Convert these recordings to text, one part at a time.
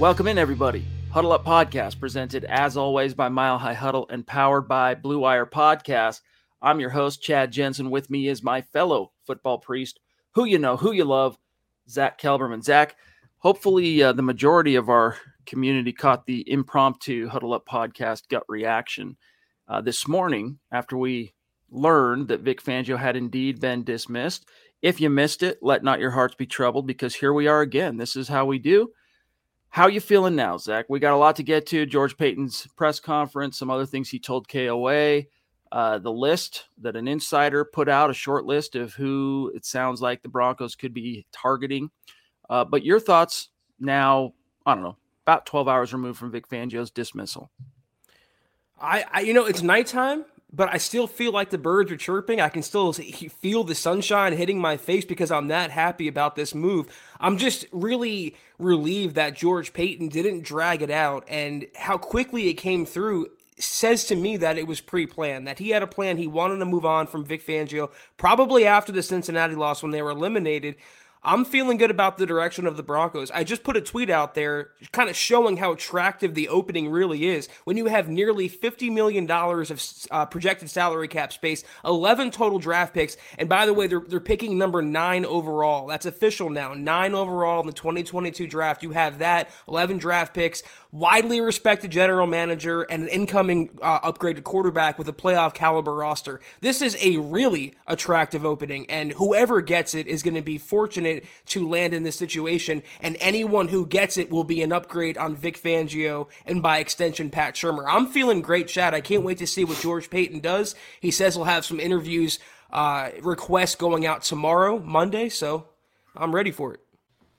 Welcome in, everybody. Huddle Up Podcast, presented as always by Mile High Huddle and powered by Blue Wire Podcast. I'm your host, Chad Jensen. With me is my fellow football priest, who you know, who you love, Zack Kelberman. Zach, hopefully uh, the majority of our community caught the impromptu Huddle Up Podcast gut reaction uh, this morning after we learned that Vic Fangio had indeed been dismissed. If you missed it, let not your hearts be troubled because here we are again. This is how we do how you feeling now, Zach? We got a lot to get to. George Paton's press conference, some other things he told KOA, uh, the list that an insider put out, a short list of who it sounds like the Broncos could be targeting. Uh, but your thoughts now, I don't know, about 12 hours removed from Vic Fangio's dismissal. I, I you know, it's nighttime but I still feel like the birds are chirping. I can still feel the sunshine hitting my face because I'm that happy about this move. I'm just really relieved that George Paton didn't drag it out and how quickly it came through says to me that it was pre-planned that he had a plan he wanted to move on from Vic Fangio probably after the Cincinnati loss when they were eliminated I'm feeling good about the direction of the Broncos. I just put a tweet out there kind of showing how attractive the opening really is when you have nearly $50 million of uh, projected salary cap space, 11 total draft picks. And by the way, they're, they're picking number nine overall. That's official now. Nine overall in the 2022 draft. You have that, 11 draft picks, widely respected general manager, and an incoming uh, upgraded quarterback with a playoff caliber roster. This is a really attractive opening, and whoever gets it is going to be fortunate to land in this situation. And anyone who gets it will be an upgrade on Vic Fangio and by extension Pat Shurmur. I'm feeling great, Chad. I can't wait to see what George Paton does. He says he'll have some interviews uh, requests going out tomorrow, Monday, so I'm ready for it.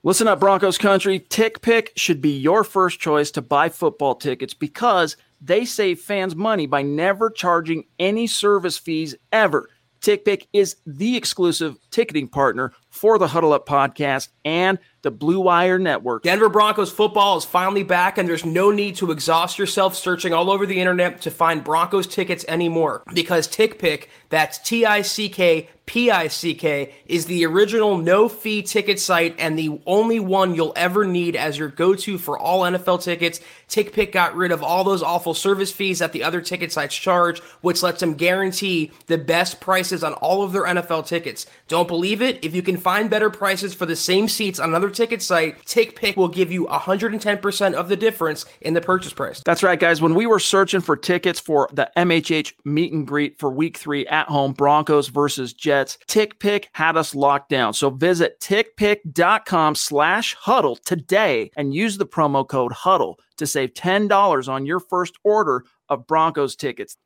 Listen up, Broncos country. TickPick should be your first choice to buy football tickets because they save fans money by never charging any service fees ever. TickPick is the exclusive ticketing partner for the Huddle Up podcast and the Blue Wire Network. Denver Broncos football is finally back, and there's no need to exhaust yourself searching all over the internet to find Broncos tickets anymore because TickPick, that's T I C K PICK is the original no fee ticket site and the only one you'll ever need as your go to for all NFL tickets. TickPick got rid of all those awful service fees that the other ticket sites charge, which lets them guarantee the best prices on all of their NFL tickets. Don't believe it? If you can find better prices for the same seats on another ticket site, TickPick will give you 110% of the difference in the purchase price. That's right, guys. When we were searching for tickets for the MHH meet and greet for week three at home, Broncos versus Jets, TickPick had us locked down. So visit tickpick.com slash huddle today and use the promo code huddle to save $10 on your first order of Broncos tickets.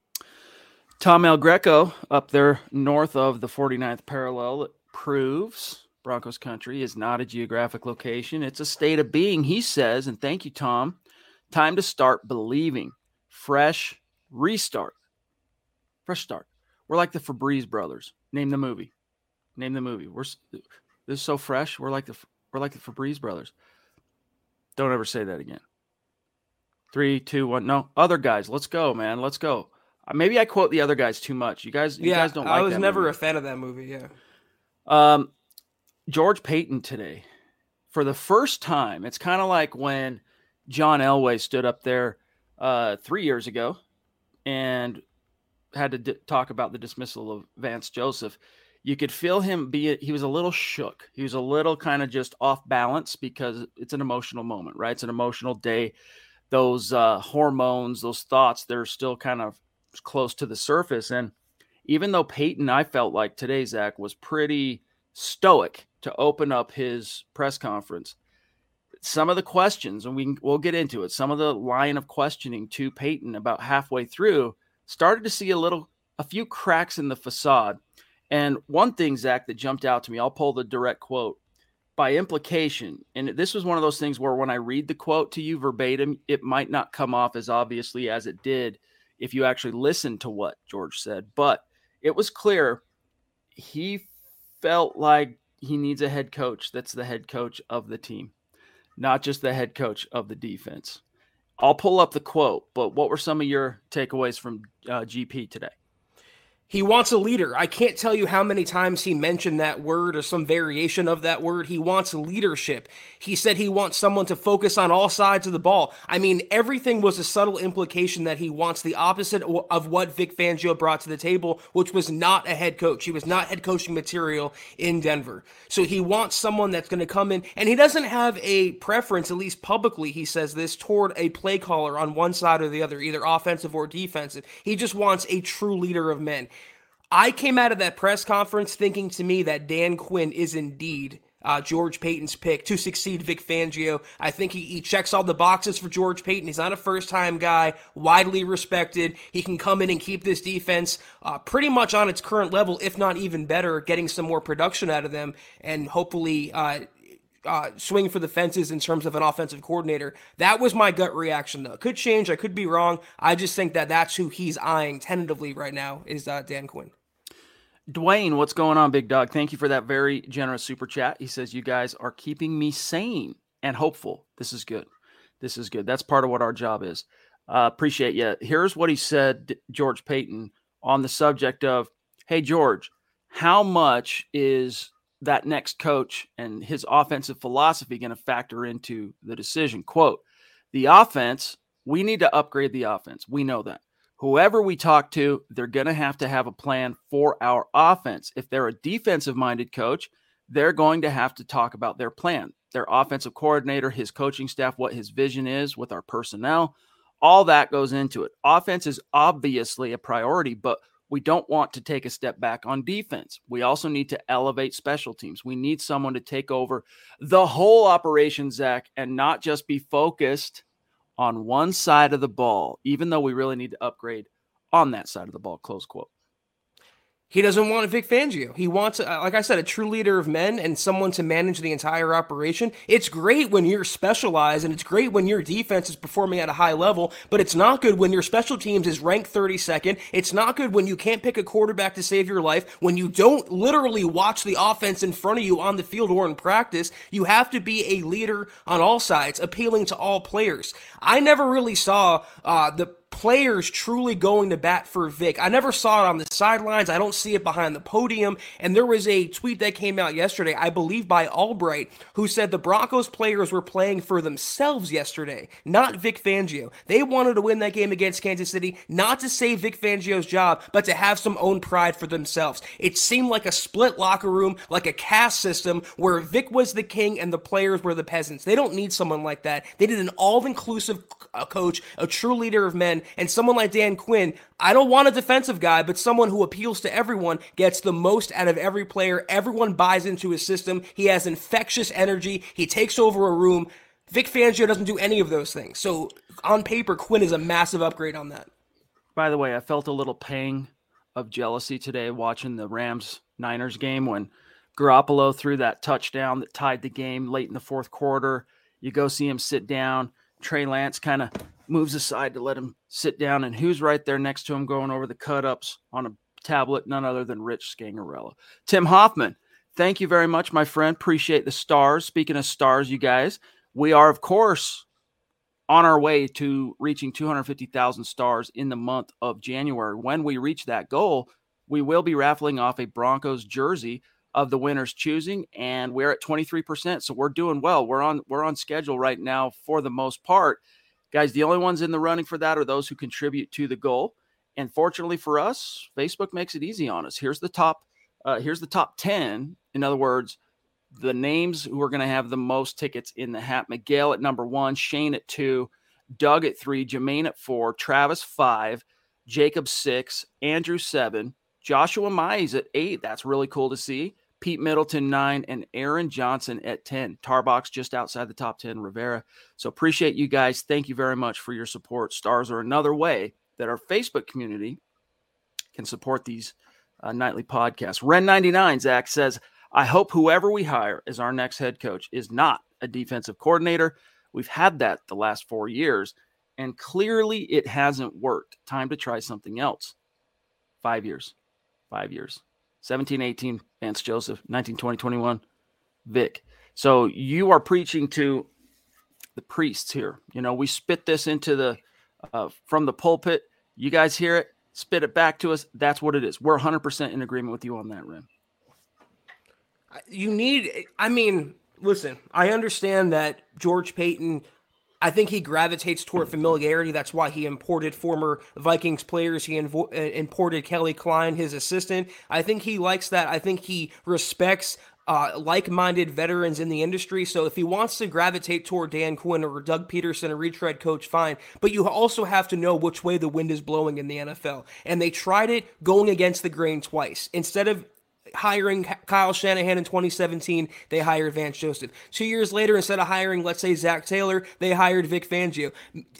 Tom El Greco up there north of the 49th parallel proves Broncos country is not a geographic location. It's a state of being, he says. And thank you, Tom. Time to start believing. Fresh restart. Fresh start. We're like the Febreze brothers. Name the movie. Name the movie. We're this is so fresh. We're like the we're like the Febreze brothers. Don't ever say that again. Three, two, one. No, other guys. Let's go, man. Let's go. Uh, maybe I quote the other guys too much. You guys, you yeah, guys don't. Like I was never movie. a fan of that movie. Yeah. Um, George Paton today, for the first time, it's kind of like when John Elway stood up there uh, three years ago and had to d- talk about the dismissal of Vance Joseph, you could feel him be he was a little shook. He was a little kind of just off balance because it's an emotional moment, right? It's an emotional day. those uh, hormones, those thoughts, they're still kind of close to the surface. And even though Paton, I felt like today, Zach, was pretty stoic to open up his press conference. Some of the questions, and we can, we'll get into it, some of the line of questioning to Paton about halfway through started to see a little, a few cracks in the facade. And one thing, Zach, that jumped out to me, I'll pull the direct quote by implication. And this was one of those things where when I read the quote to you verbatim, it might not come off as obviously as it did if you actually listen to what George said. But it was clear he felt like he needs a head coach that's the head coach of the team, not just the head coach of the defense. I'll pull up the quote, but what were some of your takeaways from uh, GP today? He wants a leader. I can't tell you how many times he mentioned that word or some variation of that word. He wants leadership. He said he wants someone to focus on all sides of the ball. I mean, everything was a subtle implication that he wants the opposite of what Vic Fangio brought to the table, which was not a head coach. He was not head coaching material in Denver. So he wants someone that's going to come in, and he doesn't have a preference, at least publicly, he says this, toward a play caller on one side or the other, either offensive or defensive. He just wants a true leader of men. I came out of that press conference thinking to me that Dan Quinn is indeed uh, George Paton's pick to succeed Vic Fangio. I think he, he checks all the boxes for George Paton. He's not a first time guy, widely respected. He can come in and keep this defense uh, pretty much on its current level, if not even better, getting some more production out of them and hopefully. Uh, uh, swing for the fences in terms of an offensive coordinator. That was my gut reaction, though. Could change. I could be wrong. I just think that that's who he's eyeing tentatively right now is uh, Dan Quinn. Dwayne, what's going on, big dog? Thank you for that very generous super chat. He says, You guys are keeping me sane and hopeful. This is good. This is good. That's part of what our job is. Uh, appreciate you. Here's what he said, George Paton, on the subject of, Hey, George, how much is that next coach and his offensive philosophy going to factor into the decision? Quote, the offense, we need to upgrade the offense. We know that whoever we talk to, they're going to have to have a plan for our offense. If they're a defensive minded coach, they're going to have to talk about their plan, their offensive coordinator, his coaching staff, what his vision is with our personnel. All that goes into it. Offense is obviously a priority, but we don't want to take a step back on defense. We also need to elevate special teams. We need someone to take over the whole operation, Zach, and not just be focused on one side of the ball, even though we really need to upgrade on that side of the ball. Close quote. He doesn't want a Vic Fangio. He wants, uh, like I said, a true leader of men and someone to manage the entire operation. It's great when you're specialized and it's great when your defense is performing at a high level, but it's not good when your special teams is ranked 32nd. It's not good when you can't pick a quarterback to save your life, when you don't literally watch the offense in front of you on the field or in practice. You have to be a leader on all sides, appealing to all players. I never really saw uh, the players truly going to bat for Vic. I never saw it on the sidelines. I don't see it behind the podium. And there was a tweet that came out yesterday, I believe by Allbright, who said the Broncos players were playing for themselves yesterday, not Vic Fangio. They wanted to win that game against Kansas City, not to save Vic Fangio's job, but to have some own pride for themselves. It seemed like a split locker room, like a caste system where Vic was the king and the players were the peasants. They don't need someone like that. They need an all inclusive uh, coach, a true leader of men, and someone like Dan Quinn, I don't want a defensive guy, but someone who appeals to everyone, gets the most out of every player. Everyone buys into his system. He has infectious energy. He takes over a room. Vic Fangio doesn't do any of those things. So on paper, Quinn is a massive upgrade on that. By the way, I felt a little pang of jealousy today watching the Rams Niners game when Garoppolo threw that touchdown that tied the game late in the fourth quarter. You go see him sit down. Trey Lance kind of moves aside to let him sit down. And who's right there next to him going over the cut ups on a tablet? None other than Rich Scangarello. Tim Hoffman, thank you very much, my friend. Appreciate the stars. Speaking of stars, you guys, we are, of course, on our way to reaching 250,000 stars in the month of January. When we reach that goal, we will be raffling off a Broncos jersey of the winner's choosing and we're at 23% so we're doing well we're on we're on schedule right now for the most part Guys, the only ones in the running for that are those who contribute to the goal. And fortunately for us, Facebook makes it easy on us. Here's the top. Uh, here's the top ten. In other words, the names who are going to have the most tickets in the hat. Miguel at number one, Shane at two, Doug at three, Jermaine at four, Travis five, Jacob six, Andrew seven, Joshua Mize at eight. That's really cool to see. Pete Middleton nine, and Aaron Johnson at 10. Tarbox just outside the top 10, Rivera. So appreciate you guys. Thank you very much for your support. Stars are another way that our Facebook community can support these uh, nightly podcasts. Ren99, Zach says, I hope whoever we hire as our next head coach is not a defensive coordinator. We've had that the last four years, and clearly it hasn't worked. Time to try something else. Five years. Five years. 17, 18, Vance Joseph, 19, 20, 21, Vic. So you are preaching to the priests here. You know, we spit this into the uh, from the pulpit. You guys hear it, spit it back to us. That's what it is. We're 100% in agreement with you on that, Rim. You need, I mean, listen, I understand that George Paton I think he gravitates toward familiarity. That's why he imported former Vikings players. He invo- uh, imported Kelly Kleine, his assistant. I think he likes that. I think he respects uh, like-minded veterans in the industry. So if he wants to gravitate toward Dan Quinn or Doug Pederson, a retread coach, fine. But you also have to know which way the wind is blowing in the NFL. And they tried it going against the grain twice. Instead of hiring Kyle Shanahan in 2017, they hired Vance Joseph. Two years later, instead of hiring, let's say, Zac Taylor, they hired Vic Fangio.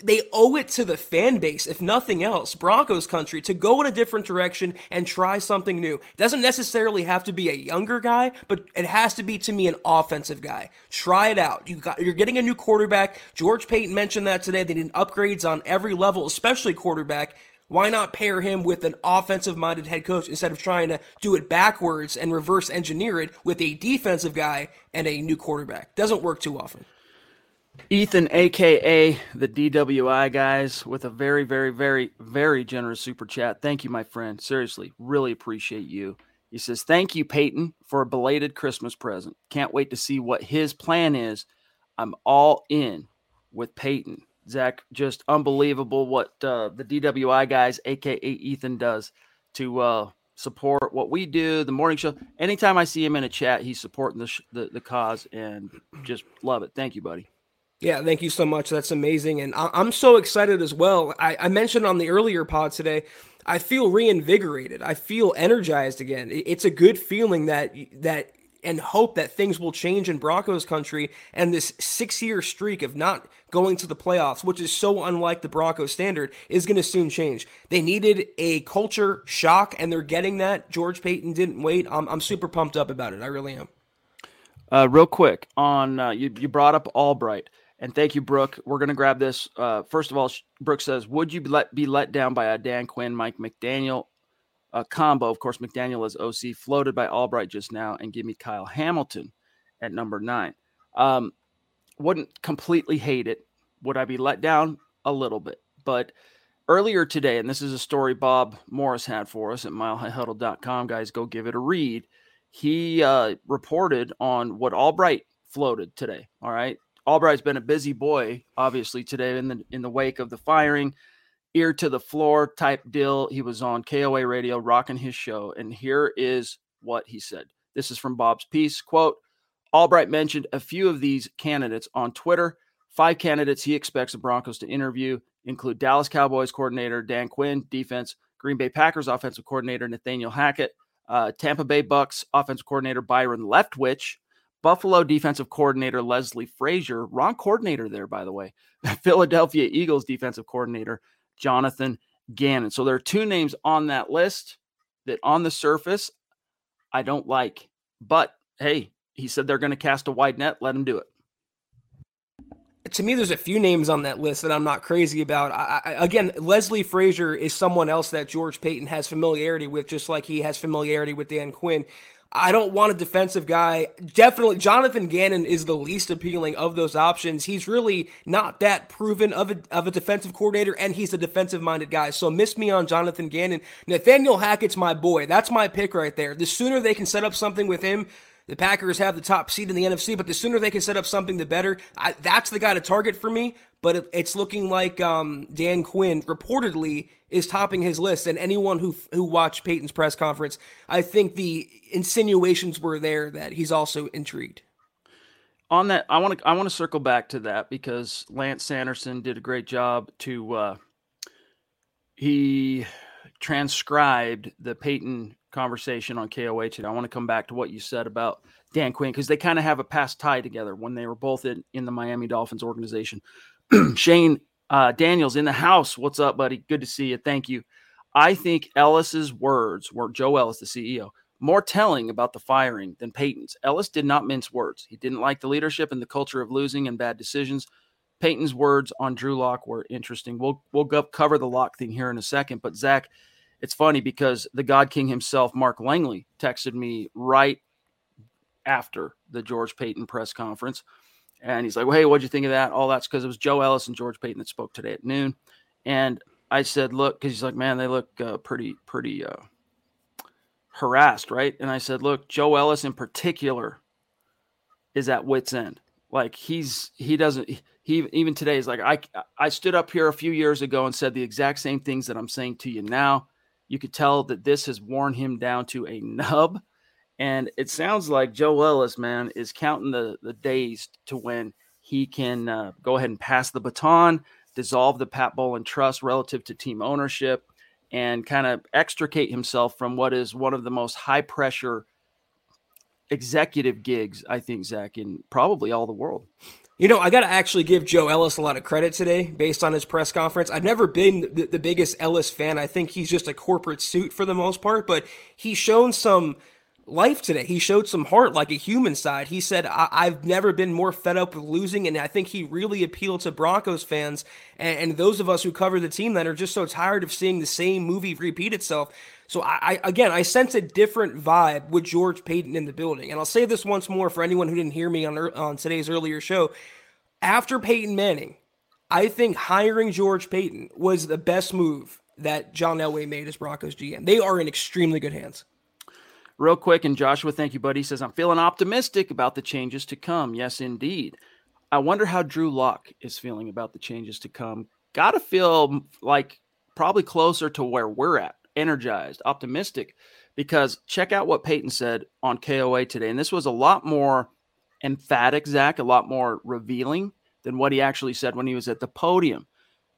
They owe it to the fan base, if nothing else, Broncos country, to go in a different direction and try something new. It doesn't necessarily have to be a younger guy, but it has to be, to me, an offensive guy. Try it out. You got, you're getting a new quarterback. George Paton mentioned that today. They need upgrades on every level, especially quarterback. Why not pair him with an offensive minded head coach instead of trying to do it backwards and reverse engineer it with a defensive guy and a new quarterback? Doesn't work too often. Ethan, aka the DWI guys, with a very, very, very, very generous super chat. Thank you, my friend. Seriously, really appreciate you. He says, Thank you, Paton, for a belated Christmas present. Can't wait to see what his plan is. I'm all in with Paton. Zach, just unbelievable what uh, the DWI guys, aka Ethan, does to uh, support what we do. The morning show. Anytime I see him in a chat, he's supporting the, sh- the the cause, and just love it. Thank you, buddy. Yeah, thank you so much. That's amazing, and I- am so excited as well. I-, I mentioned on the earlier pod today. I feel reinvigorated. I feel energized again. It's a good feeling that that and hope that things will change in Broncos country and this six year streak of not going to the playoffs, which is so unlike the Broncos standard, is going to soon change. They needed a culture shock, and they're getting that. George Paton didn't wait. I'm, I'm super pumped up about it. I really am. Uh, real quick on uh, you, you brought up Allbright. And thank you, Brooke. We're going to grab this. Uh, first of all, Brooke says, Would you let, be let down by a Dan Quinn, Mike McDaniel uh, combo. Of course, McDaniel is OC, floated by Allbright just now, and give me Kyle Hamilton at number nine. Um, wouldn't completely hate it. Would I be let down? A little bit. But earlier today, and this is a story Bob Morris had for us at milehighhuddle.com, guys, go give it a read. He uh, reported on what Allbright floated today. All right. Allbright's been a busy boy, obviously, today in the in the wake of the firing ear to the floor type deal. He was on KOA radio rocking his show. And here is what he said. This is from Bob's piece. Quote, Allbright mentioned a few of these candidates on Twitter. Five candidates he expects the Broncos to interview include Dallas Cowboys coordinator Dan Quinn, defense, Green Bay Packers offensive coordinator Nathaniel Hackett, uh, Tampa Bay Bucks offensive coordinator Byron Leftwich, Buffalo defensive coordinator Leslie Frazier, wrong coordinator there, by the way, Philadelphia Eagles defensive coordinator Jonathan Gannon. So there are two names on that list that on the surface I don't like. But hey, he said they're going to cast a wide net. Let him do it. To me, there's a few names on that list that I'm not crazy about. I, I, again, Leslie Frazier is someone else that George Paton has familiarity with, just like he has familiarity with Dan Quinn. I don't want a defensive guy. Definitely, Jonathan Gannon is the least appealing of those options. He's really not that proven of a, of a defensive coordinator, and he's a defensive minded guy. So miss me on Jonathan Gannon. Nathaniel Hackett's my boy. That's my pick right there. The sooner they can set up something with him, the Packers have the top seed in the NFC, but the sooner they can set up something, the better. I, that's the guy to target for me. But it, it's looking like um, Dan Quinn reportedly is topping his list, and anyone who who watched Paton's press conference, I think the insinuations were there that he's also intrigued. on that, I want to I want to circle back to that because Lance Sanderson did a great job to uh, he transcribed the Paton conversation on KOA, and I want to come back to what you said about Dan Quinn because they kind of have a past tie together when they were both in, in the Miami Dolphins organization. Shane uh, Daniels in the house. What's up, buddy? Good to see you. Thank you. I think Ellis's words were Joe Ellis, the CEO, more telling about the firing than Paton's. Ellis did not mince words. He didn't like the leadership and the culture of losing and bad decisions. Paton's words on Drew Lock were interesting. We'll we'll go cover the Lock thing here in a second, but Zach, it's funny because the God King himself, Mark Langley, texted me right after the George Paton press conference. And he's like, well, hey, what'd you think of that? All that's because it was Joe Ellis and George Paton that spoke today at noon. And I said, look, because he's like, man, they look uh, pretty, pretty uh, harassed, right? And I said, look, Joe Ellis in particular is at wit's end. Like he's he doesn't he even today is like I I stood up here a few years ago and said the exact same things that I'm saying to you now. You could tell that this has worn him down to a nub and it sounds like Joe Ellis, man, is counting the, the days to when he can uh, go ahead and pass the baton, dissolve the Pat Bowlen trust relative to team ownership, and kind of extricate himself from what is one of the most high pressure executive gigs, I think, Zach, in probably all the world. You know, I got to actually give Joe Ellis a lot of credit today based on his press conference. I've never been the, the biggest Ellis fan. I think he's just a corporate suit for the most part, but he's shown some – life today. He showed some heart, like a human side. He said, I- have never been more fed up with losing. And I think he really appealed to Broncos fans and-, and, those of us who cover the team that are just so tired of seeing the same movie repeat itself. So, I, I again, I sense a different vibe with George Paton in the building. And I'll say this once more for anyone who didn't hear me on, on today's earlier show. After Peyton Manning, I think hiring George Paton was the best move that John Elway made as Broncos GM. They are in extremely good hands. Real quick, and Joshua, thank you, buddy. Says, I'm feeling optimistic about the changes to come. Yes, indeed. I wonder how Drew Lock is feeling about the changes to come. Got to feel like probably closer to where we're at, energized, optimistic, because check out what Paton said on KOA today. And this was a lot more emphatic, Zach, a lot more revealing than what he actually said when he was at the podium.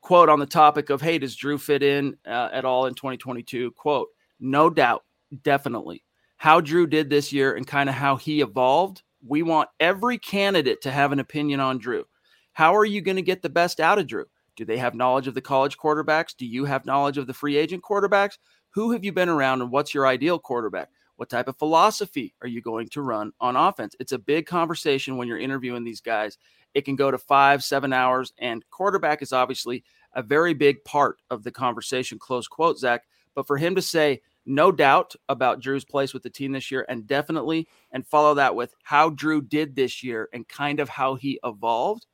Quote on the topic of, hey, does Drew fit in uh, at all in 2022? Quote, no doubt, definitely how Drew did this year and kind of how he evolved. We want every candidate to have an opinion on Drew. How are you going to get the best out of Drew? Do they have knowledge of the college quarterbacks? Do you have knowledge of the free agent quarterbacks? Who have you been around and what's your ideal quarterback? What type of philosophy are you going to run on offense? It's a big conversation when you're interviewing these guys. It can go to five, seven hours, and quarterback is obviously a very big part of the conversation. Close quote, Zach. But for him to say, no doubt about Drew's place with the team this year, and definitely and follow that with how Drew did this year and kind of how he evolved.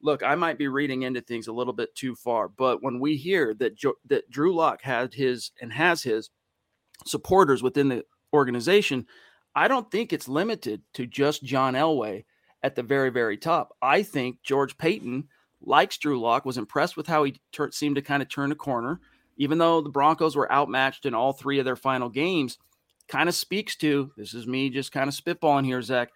Look, I might be reading into things a little bit too far, but when we hear that jo- that Drew Lock had his and has his supporters within the organization, I don't think it's limited to just John Elway at the very very top. I think George Paton likes Drew Lock, was impressed with how he seemed to kind of turn a corner even though the Broncos were outmatched in all three of their final games, kind of speaks to this is me just kind of spitballing here, Zach.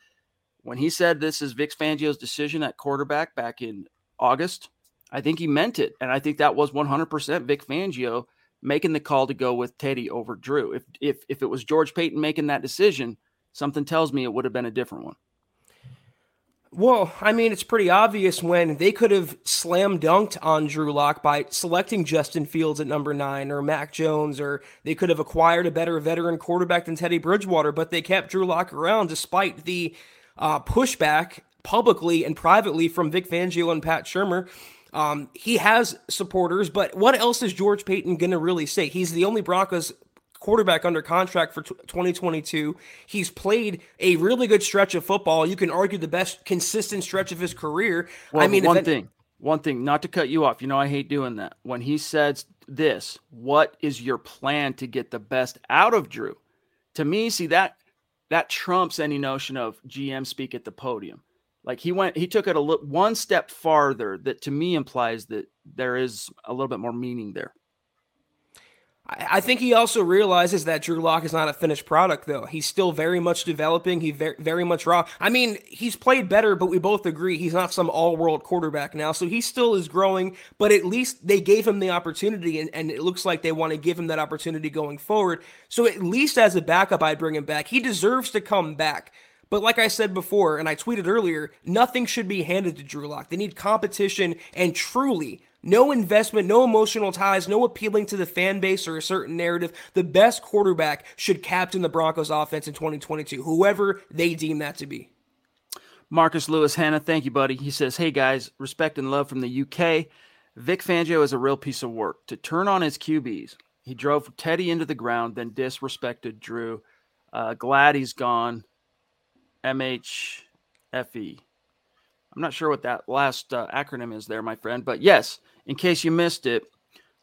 When he said this is Vic Fangio's decision at quarterback back in August, I think he meant it. And I think that was 100% Vic Fangio making the call to go with Teddy over Drew. If, if, if it was George Paton making that decision, something tells me it would have been a different one. Well, I mean, it's pretty obvious when they could have slam dunked on Drew Lock by selecting Justin Fields at number nine or Mac Jones, or they could have acquired a better veteran quarterback than Teddy Bridgewater, but they kept Drew Lock around despite the uh, pushback publicly and privately from Vic Fangio and Pat Shurmur. Um, he has supporters, but what else is George Paton going to really say? He's the only Broncos quarterback under contract for 2022. He's played a really good stretch of football. You can argue the best consistent stretch of his career. Well, I mean, one thing, one thing, not to cut you off. You know, I hate doing that. When he says this, what is your plan to get the best out of Drew? To me, see that that trumps any notion of GM speak at the podium. Like he went, he took it a little one step farther. That to me implies that there is a little bit more meaning there. I think he also realizes that Drew Lock is not a finished product, though. He's still very much developing. He very, very much raw. I mean, he's played better, but we both agree he's not some all-world quarterback now. So he still is growing. But at least they gave him the opportunity, and, and it looks like they want to give him that opportunity going forward. So at least as a backup, I'd bring him back. He deserves to come back. But like I said before, and I tweeted earlier, nothing should be handed to Drew Lock. They need competition and truly no investment, no emotional ties, no appealing to the fan base or a certain narrative. The best quarterback should captain the Broncos offense in 2022, whoever they deem that to be. Marcus Lewis Hanna, thank you, buddy. He says, Hey guys, respect and love from the UK. Vic Fangio is a real piece of work. To turn on his QBs, he drove Teddy into the ground, then disrespected Drew. Uh, glad he's gone. MHFE. I'm not sure what that last uh, acronym is there, my friend, but yes, in case you missed it,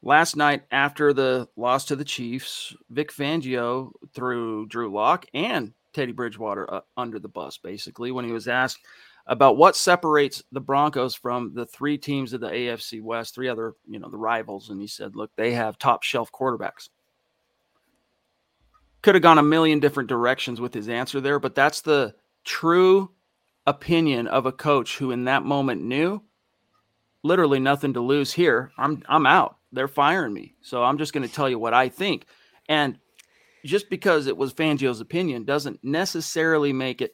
last night after the loss to the Chiefs, Vic Fangio threw Drew Lock and Teddy Bridgewater uh, under the bus, basically, when he was asked about what separates the Broncos from the three teams of the AFC West, three other, you know, the rivals. And he said, look, they have top shelf quarterbacks. Could have gone a million different directions with his answer there, but that's the true opinion of a coach who in that moment knew literally nothing to lose here. I'm I'm out. They're firing me. So I'm just going to tell you what I think. And just because it was Fangio's opinion doesn't necessarily make it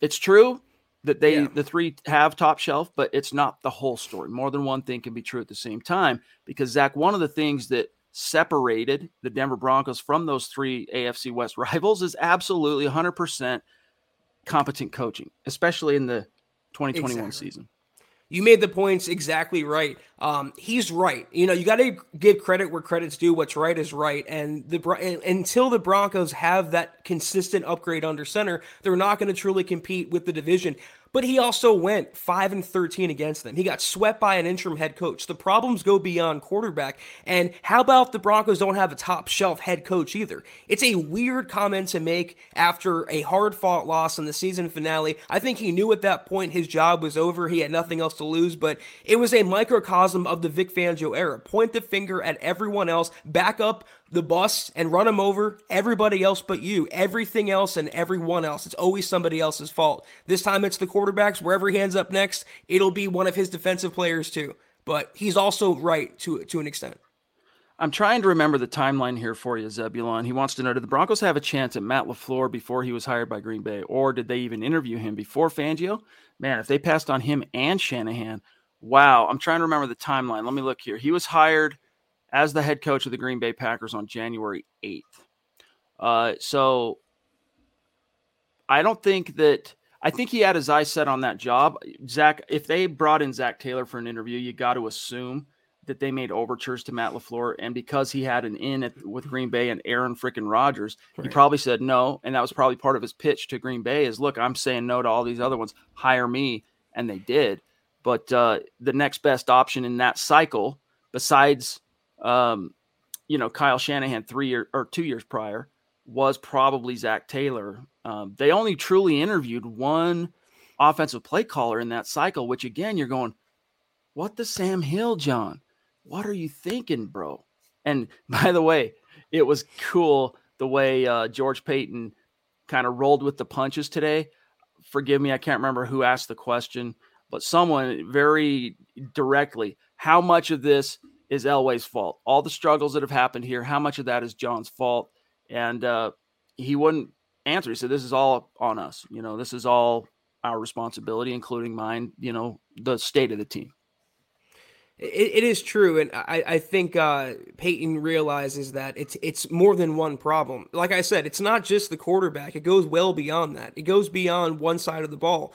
it's true that they yeah. the three have top shelf, but it's not the whole story. More than one thing can be true at the same time because Zach, one of the things that separated the Denver Broncos from those three AFC West rivals is absolutely 100% competent coaching, especially in the 2021 exactly. season. You made the points exactly right. Um, he's right. You know, you got to give credit where credit's due. What's right is right. And the and until the Broncos have that consistent upgrade under center, they're not going to truly compete with the division but he also went 5 and 13 against them. He got swept by an interim head coach. The problems go beyond quarterback. And how about the Broncos don't have a top shelf head coach either? It's a weird comment to make after a hard fought loss in the season finale. I think he knew at that point his job was over. He had nothing else to lose, but it was a microcosm of the Vic Fangio era. Point the finger at everyone else, back up the bus and run them over, everybody else but you, everything else and everyone else. It's always somebody else's fault. This time it's the quarterbacks. Wherever he ends up next, it'll be one of his defensive players too. But he's also right to to an extent. I'm trying to remember the timeline here for you, Zebulon. He wants to know Did the Broncos have a chance at Matt LaFleur before he was hired by Green Bay, or did they even interview him before Fangio? Man, if they passed on him and Shanahan, wow. I'm trying to remember the timeline. Let me look here. He was hired as the head coach of the Green Bay Packers on January 8th. Uh, so I don't think that I think he had his eyes set on that job. Zach, if they brought in Zac Taylor for an interview, you got to assume that they made overtures to Matt LaFleur. And because he had an in at, with Green Bay and Aaron freaking Rodgers, right. he probably said no. And that was probably part of his pitch to Green Bay is look, I'm saying no to all these other ones. Hire me. And they did. But uh, the next best option in that cycle, besides um, you know, Kyle Shanahan three year or two years prior was probably Zac Taylor. Um, they only truly interviewed one offensive play caller in that cycle, which again, you're going, what the Sam Hill, John? What are you thinking, bro? And by the way, it was cool the way uh, George Paton kind of rolled with the punches today. Forgive me, I can't remember who asked the question, but someone very directly, how much of this is Elway's fault. All the struggles that have happened here, how much of that is John's fault? And uh, he wouldn't answer. He said, "This is all on us. You know, this is all our responsibility, including mine. You know, the state of the team." It, it is true, and I, I think uh, Paton realizes that it's it's more than one problem. Like I said, it's not just the quarterback; it goes well beyond that. It goes beyond one side of the ball.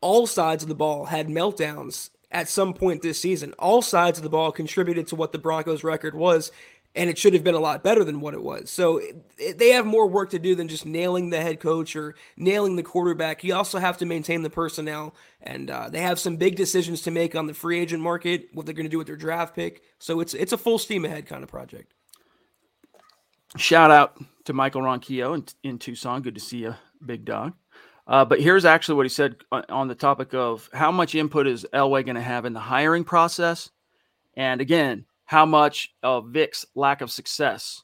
All sides of the ball had meltdowns at some point this season. All sides of the ball contributed to what the Broncos' record was, and it should have been a lot better than what it was. So it, they have more work to do than just nailing the head coach or nailing the quarterback. You also have to maintain the personnel, and uh, they have some big decisions to make on the free agent market, what they're going to do with their draft pick. So it's it's a full steam ahead kind of project. Shout out to Michael Ronquillo in, in Tucson. Good to see you, big dog. Uh, but here's actually what he said on the topic of how much input is Elway going to have in the hiring process, and again, how much of Vic's lack of success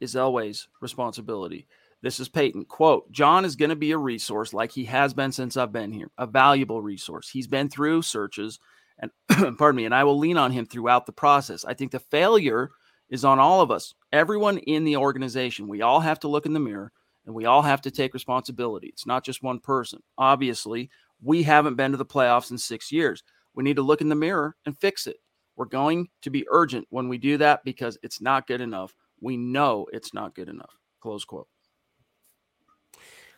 is Elway's responsibility. This is Paton. Quote John is going to be a resource like he has been since I've been here, a valuable resource. He's been through searches, and pardon me, and I will lean on him throughout the process. I think the failure is on all of us, everyone in the organization. We all have to look in the mirror and we all have to take responsibility. It's not just one person. Obviously, we haven't been to the playoffs in six years. We need to look in the mirror and fix it. We're going to be urgent when we do that because it's not good enough. We know it's not good enough. Close quote.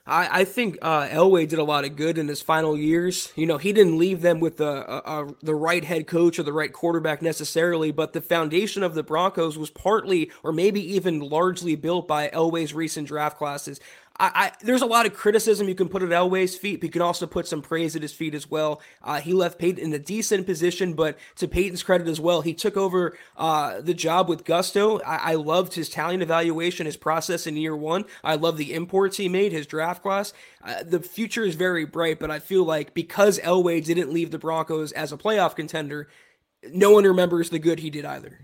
I, I think uh, Elway did a lot of good in his final years. You know, he didn't leave them with the the right head coach or the right quarterback necessarily, but the foundation of the Broncos was partly, or maybe even largely, built by Elway's recent draft classes. I, I, there's a lot of criticism you can put at Elway's feet, but you can also put some praise at his feet as well. Uh, he left Paton in a decent position, but to Paton's credit as well, he took over uh, the job with gusto. I, I, loved his talent evaluation, his process in year one. I love the imports he made, his draft class. Uh, the future is very bright, but I feel like because Elway didn't leave the Broncos as a playoff contender, no one remembers the good he did either.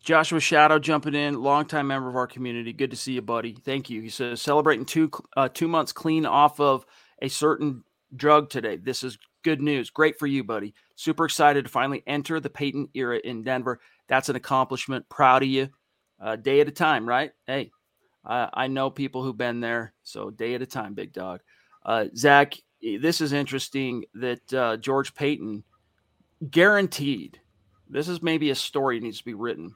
Joshua Shadow jumping in, longtime member of our community. Good to see you, buddy. Thank you. He says celebrating two uh, two months clean off of a certain drug today. This is good news. Great for you, buddy. Super excited to finally enter the Paton era in Denver. That's an accomplishment. Proud of you. Uh, day at a time, right? Hey, I know people who've been there, so day at a time, big dog. Uh, Zach, this is interesting that uh, George Paton guaranteed. This is maybe a story needs to be written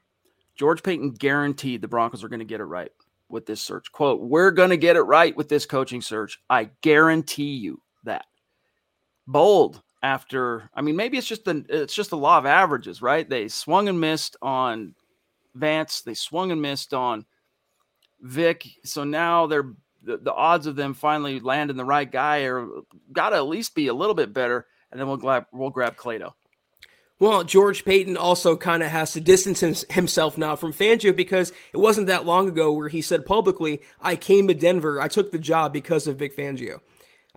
George Paton guaranteed the Broncos are going to get it right with this search. Quote, we're going to get it right with this coaching search. I guarantee you that. Bold after, I mean, maybe it's just the it's just the law of averages, right? They swung and missed on Vance, they swung and missed on Vic. So now they're the, the odds of them finally landing the right guy are got to at least be a little bit better. And then we'll grab we'll grab Clado. Well, George Paton also kind of has to distance himself now from Fangio because it wasn't that long ago where he said publicly, I came to Denver, I took the job because of Vic Fangio.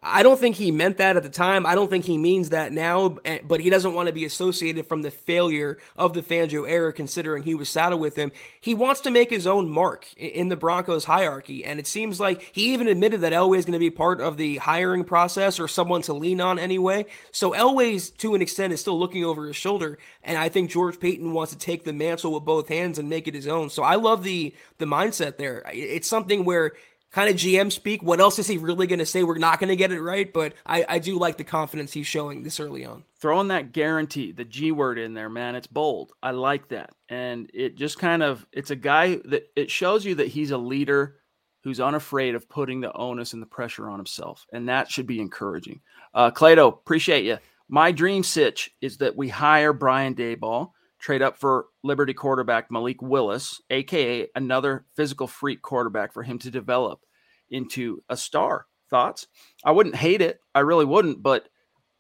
I don't think he meant that at the time. I don't think he means that now, eh, but he doesn't want to be associated from the failure of the Fangio era, considering he was saddled with him. He wants to make his own mark in the Broncos hierarchy, and it seems like he even admitted that Elway is going to be part of the hiring process or someone to lean on anyway. So Elway's, to an extent, is still looking over his shoulder, and I think George Paton wants to take the mantle with both hands and make it his own. So I love the the mindset there. It's something where kind of GM speak. What else is he really going to say? We're not going to get it right, but I, I do like the confidence he's showing this early on. Throwing that guarantee, the G word in there, man, it's bold. I like that. And it just kind of, it's a guy that it shows you that he's a leader who's unafraid of putting the onus and the pressure on himself. And that should be encouraging. Uh, Clado, appreciate you. My dream sitch is that we hire Brian Daboll, trade up for Liberty quarterback Malik Willis, aka another physical freak quarterback for him to develop into a star. Thoughts? I wouldn't hate it. I really wouldn't, but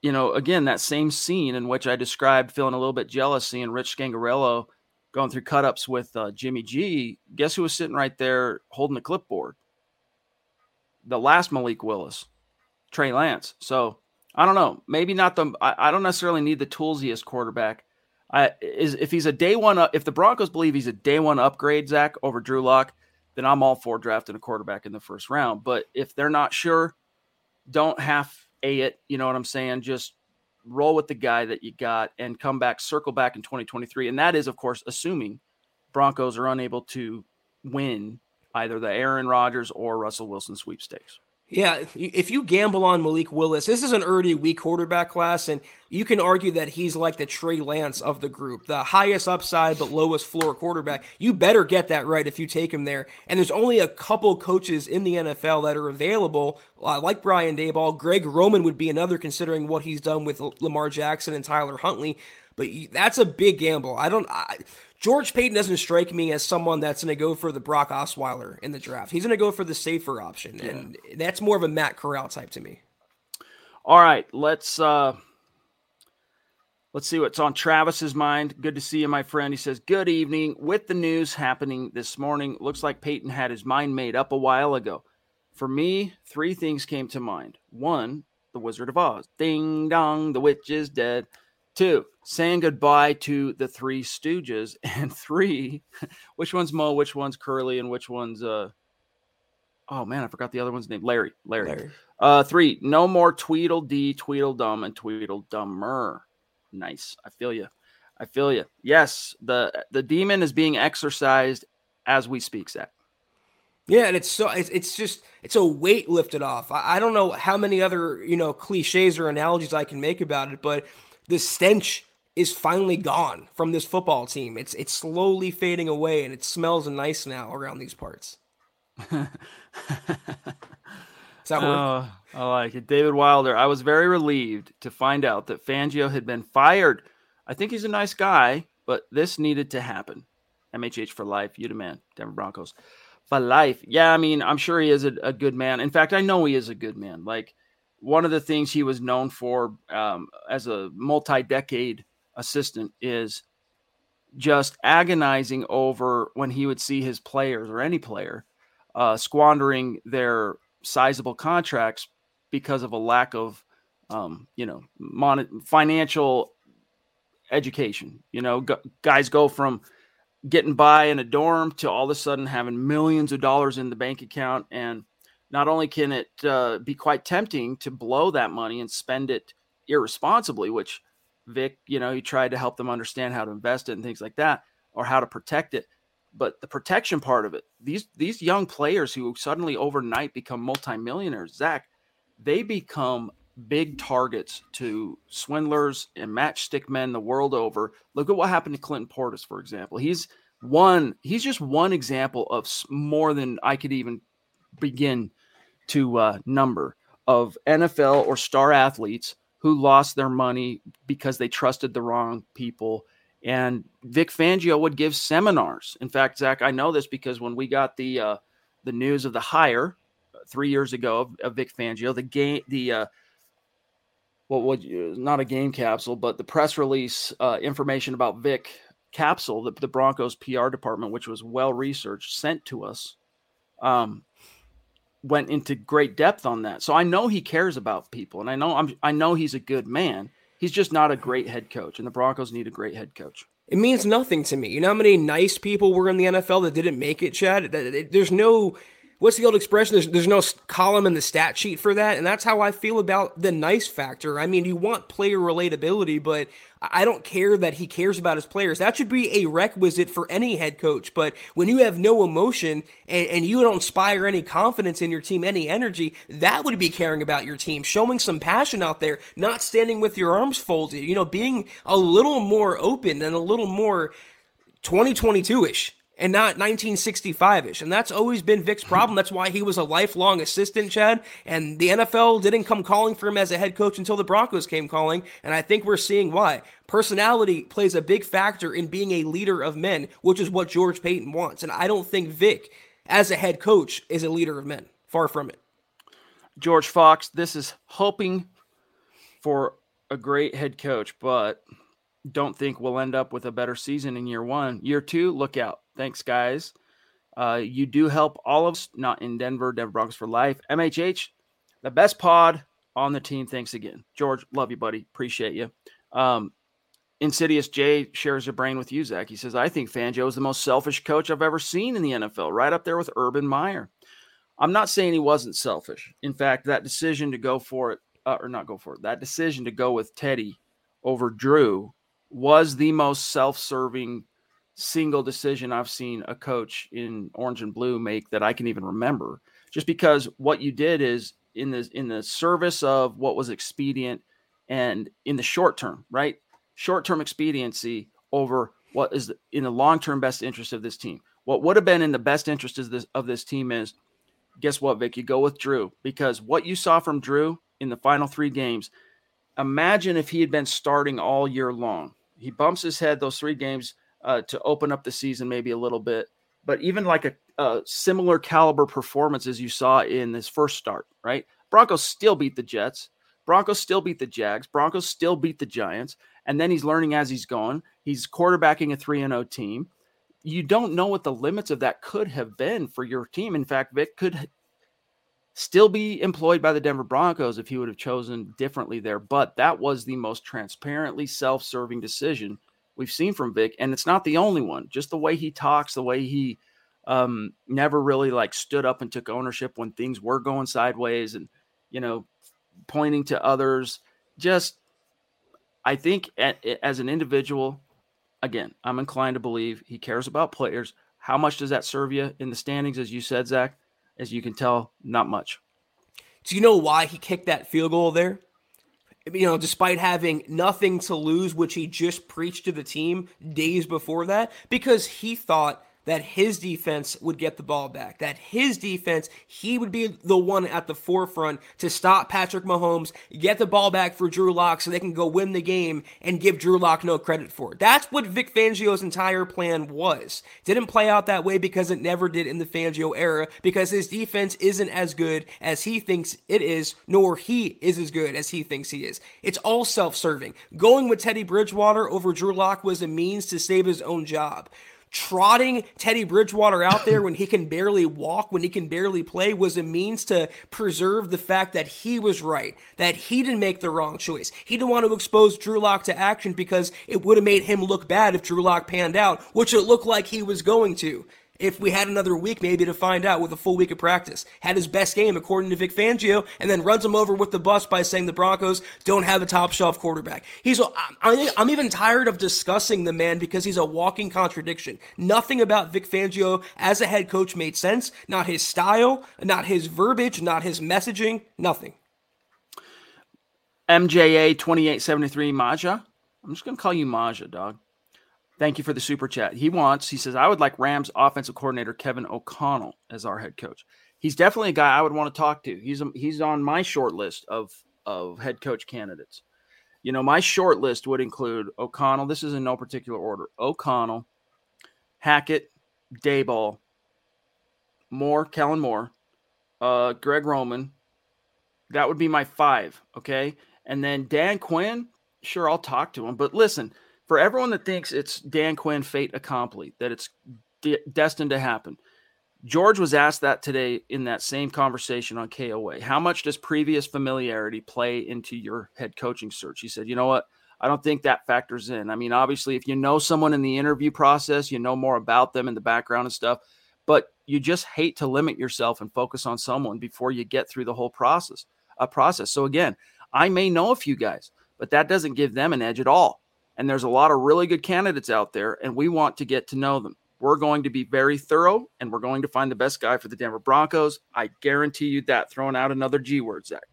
you know, again, that same scene in which I described feeling a little bit jealous seeing Rich Scangarello going through cut-ups with uh, Jimmy G. Guess who was sitting right there holding the clipboard? The last Malik Willis, Trey Lance. So I don't know. Maybe not the. I, I don't necessarily need the toolsiest quarterback I, is if he's a day one, if the Broncos believe he's a day one upgrade, Zach over Drew Lock, then I'm all for drafting a quarterback in the first round. But if they're not sure, don't half a it. You know what I'm saying? Just roll with the guy that you got and come back, circle back in 2023. And that is, of course, assuming Broncos are unable to win either the Aaron Rodgers or Russell Wilson sweepstakes. Yeah, if you gamble on Malik Willis, this is an early weak quarterback class, and you can argue that he's like the Trey Lance of the group, the highest upside but lowest floor quarterback. You better get that right if you take him there. And there's only a couple coaches in the NFL that are available, uh, like Brian Daboll. Greg Roman would be another, considering what he's done with Lamar Jackson and Tyler Huntley. But that's a big gamble. I don't. I, George Paton doesn't strike me as someone that's going to go for the Brock Osweiler in the draft. He's going to go for the safer option, yeah. and that's more of a Matt Corral type to me. All right, let's uh let's see what's on Travis's mind. Good to see you, my friend. He says, "Good evening. With the news happening this morning, looks like Paton had his mind made up a while ago. For me, three things came to mind. One, The Wizard of Oz. Ding dong, the witch is dead. Two, saying goodbye to the three stooges and three which one's mo which one's curly and which one's uh oh man i forgot the other one's name. Larry larry, larry. uh three no more tweedledee tweedledum and tweedledummer. Nice. I feel you i feel you yes the the demon is being exercised as we speak zach. Yeah, and it's so it's, it's just it's a weight lifted off. I, I don't know how many other you know cliches or analogies I can make about it, but the stench is finally gone from this football team. It's it's slowly fading away, and it smells nice now around these parts. Is that oh, I like it. David Wilder. I was very relieved to find out that Fangio had been fired. I think he's a nice guy, but this needed to happen. MHH for life. You demand. Denver Broncos for life. Yeah, I mean, I'm sure he is a, a good man. In fact, I know he is a good man. Like one of the things he was known for um, as a multi-decade assistant is just agonizing over when he would see his players or any player uh, squandering their sizable contracts because of a lack of, um, you know, mon- financial education. You know, g- guys go from getting by in a dorm to all of a sudden having millions of dollars in the bank account and not only can it uh, be quite tempting to blow that money and spend it irresponsibly, which Vic, you know, he tried to help them understand how to invest it and things like that, or how to protect it. But the protection part of it, these these young players who suddenly overnight become multimillionaires, Zack, they become big targets to swindlers and matchstick men the world over. Look at what happened to Clinton Portis, for example. He's one, he's just one example of more than I could even begin to uh, number of NFL or star athletes who lost their money because they trusted the wrong people. And Vic Fangio would give seminars. In fact, Zack, I know this because when we got the uh, the news of the hire uh, three years ago of, of Vic Fangio, the game, the uh, what would you, not a game capsule, but the press release uh, information about Vic capsule that the Broncos PR department, which was well researched, sent to us. Um, went into great depth on that. So I know he cares about people, and I know I'm I know he's a good man. He's just not a great head coach, and the Broncos need a great head coach. It means nothing to me. You know how many nice people were in the NFL that didn't make it, Chad? There's no what's the old expression? There's, there's no column in the stat sheet for that. And that's how I feel about the nice factor. I mean, you want player relatability, but I don't care that he cares about his players. That should be a requisite for any head coach. But when you have no emotion and, and you don't inspire any confidence in your team, any energy, that would be caring about your team, showing some passion out there, not standing with your arms folded, you know, being a little more open and a little more 2022 ish and not 1965ish. And that's always been Vic's problem. That's why he was a lifelong assistant, Chad. And the NFL didn't come calling for him as a head coach until the Broncos came calling. And I think we're seeing why. Personality plays a big factor in being a leader of men, which is what George Paton wants. And I don't think Vic, as a head coach, is a leader of men. Far from it. George Fox, this is hoping for a great head coach, but don't think we'll end up with a better season in year one. Year two, look out Thanks, guys. Uh, you do help all of us, not in Denver, Denver Broncos for life. MHH, the best pod on the team. Thanks again. George, love you, buddy. Appreciate you. Um, Insidious J shares a brain with you, Zack. He says, I think Fangio is the most selfish coach I've ever seen in the NFL, right up there with Urban Meyer. I'm not saying he wasn't selfish. In fact, that decision to go for it, uh, or not go for it, that decision to go with Teddy over Drew was the most self serving single decision I've seen a coach in orange and blue make that I can even remember. Just because what you did is in the in the service of what was expedient and in the short term, right? Short term expediency over what is in the long term best interest of this team. What would have been in the best interest of this of this team is guess what, Vic? You go with Drew because what you saw from Drew in the final three games. Imagine if he had been starting all year long. He bumps his head those three games uh, to open up the season maybe a little bit. But even like a, a similar caliber performance as you saw in this first start, right? Broncos still beat the Jets. Broncos still beat the Jags. Broncos still beat the Giants. And then he's learning as he's going. He's quarterbacking a 3 0 team. You don't know what the limits of that could have been for your team. In fact, Vic could still be employed by the Denver Broncos if he would have chosen differently there. But that was the most transparently self serving decision we've seen from Vic. And it's not the only one, just the way he talks, the way he um, never really like stood up and took ownership when things were going sideways and, you know, pointing to others. Just, I think as an individual, again, I'm inclined to believe he cares about players. How much does that serve you in the standings, as you said, Zack? As you can tell, not much. Do you know why he kicked that field goal there? You know, despite having nothing to lose, which he just preached to the team days before that, because he thought that his defense would get the ball back, that his defense, he would be the one at the forefront to stop Patrick Mahomes, get the ball back for Drew Lock so they can go win the game and give Drew Lock no credit for it. That's what Vic Fangio's entire plan was. Didn't play out that way because it never did in the Fangio era because his defense isn't as good as he thinks it is, nor he is as good as he thinks he is. It's all self serving. Going with Teddy Bridgewater over Drew Lock was a means to save his own job trotting Teddy Bridgewater out there when he can barely walk, when he can barely play, was a means to preserve the fact that he was right, that he didn't make the wrong choice. He didn't want to expose Drew Lock to action because it would have made him look bad if Drew Lock panned out, which it looked like he was going to if we had another week maybe to find out with a full week of practice. Had his best game according to Vic Fangio, and then runs him over with the bus by saying the Broncos don't have a top shelf quarterback. He's I'm even tired of discussing the man because he's a walking contradiction. Nothing about Vic Fangio as a head coach made sense. Not his style, not his verbiage, not his messaging, nothing. MJA 2873 Maja. I'm just going to call you Maja, dog. Thank you for the super chat. He wants, he says, I would like Rams offensive coordinator Kevin O'Connell as our head coach. He's definitely a guy I would want to talk to. He's a, he's on my short list of of head coach candidates. You know, my short list would include O'Connell. This is in no particular order. O'Connell, Hackett, Daboll, Moore, Kellen Moore, uh, Greg Roman. That would be my five. Okay. And then Dan Quinn, sure, I'll talk to him. But listen, for everyone that thinks it's Dan Quinn fait accompli, that it's de- destined to happen. George was asked that today in that same conversation on KOA. How much does previous familiarity play into your head coaching search? He said, you know what? I don't think that factors in. I mean, obviously, if you know someone in the interview process, you know more about them in the background and stuff, but you just hate to limit yourself and focus on someone before you get through the whole process. A process. So again, I may know a few guys, but that doesn't give them an edge at all. And there's a lot of really good candidates out there, and we want to get to know them. We're going to be very thorough and we're going to find the best guy for the Denver Broncos. I guarantee you that. Throwing out another G word, Zack.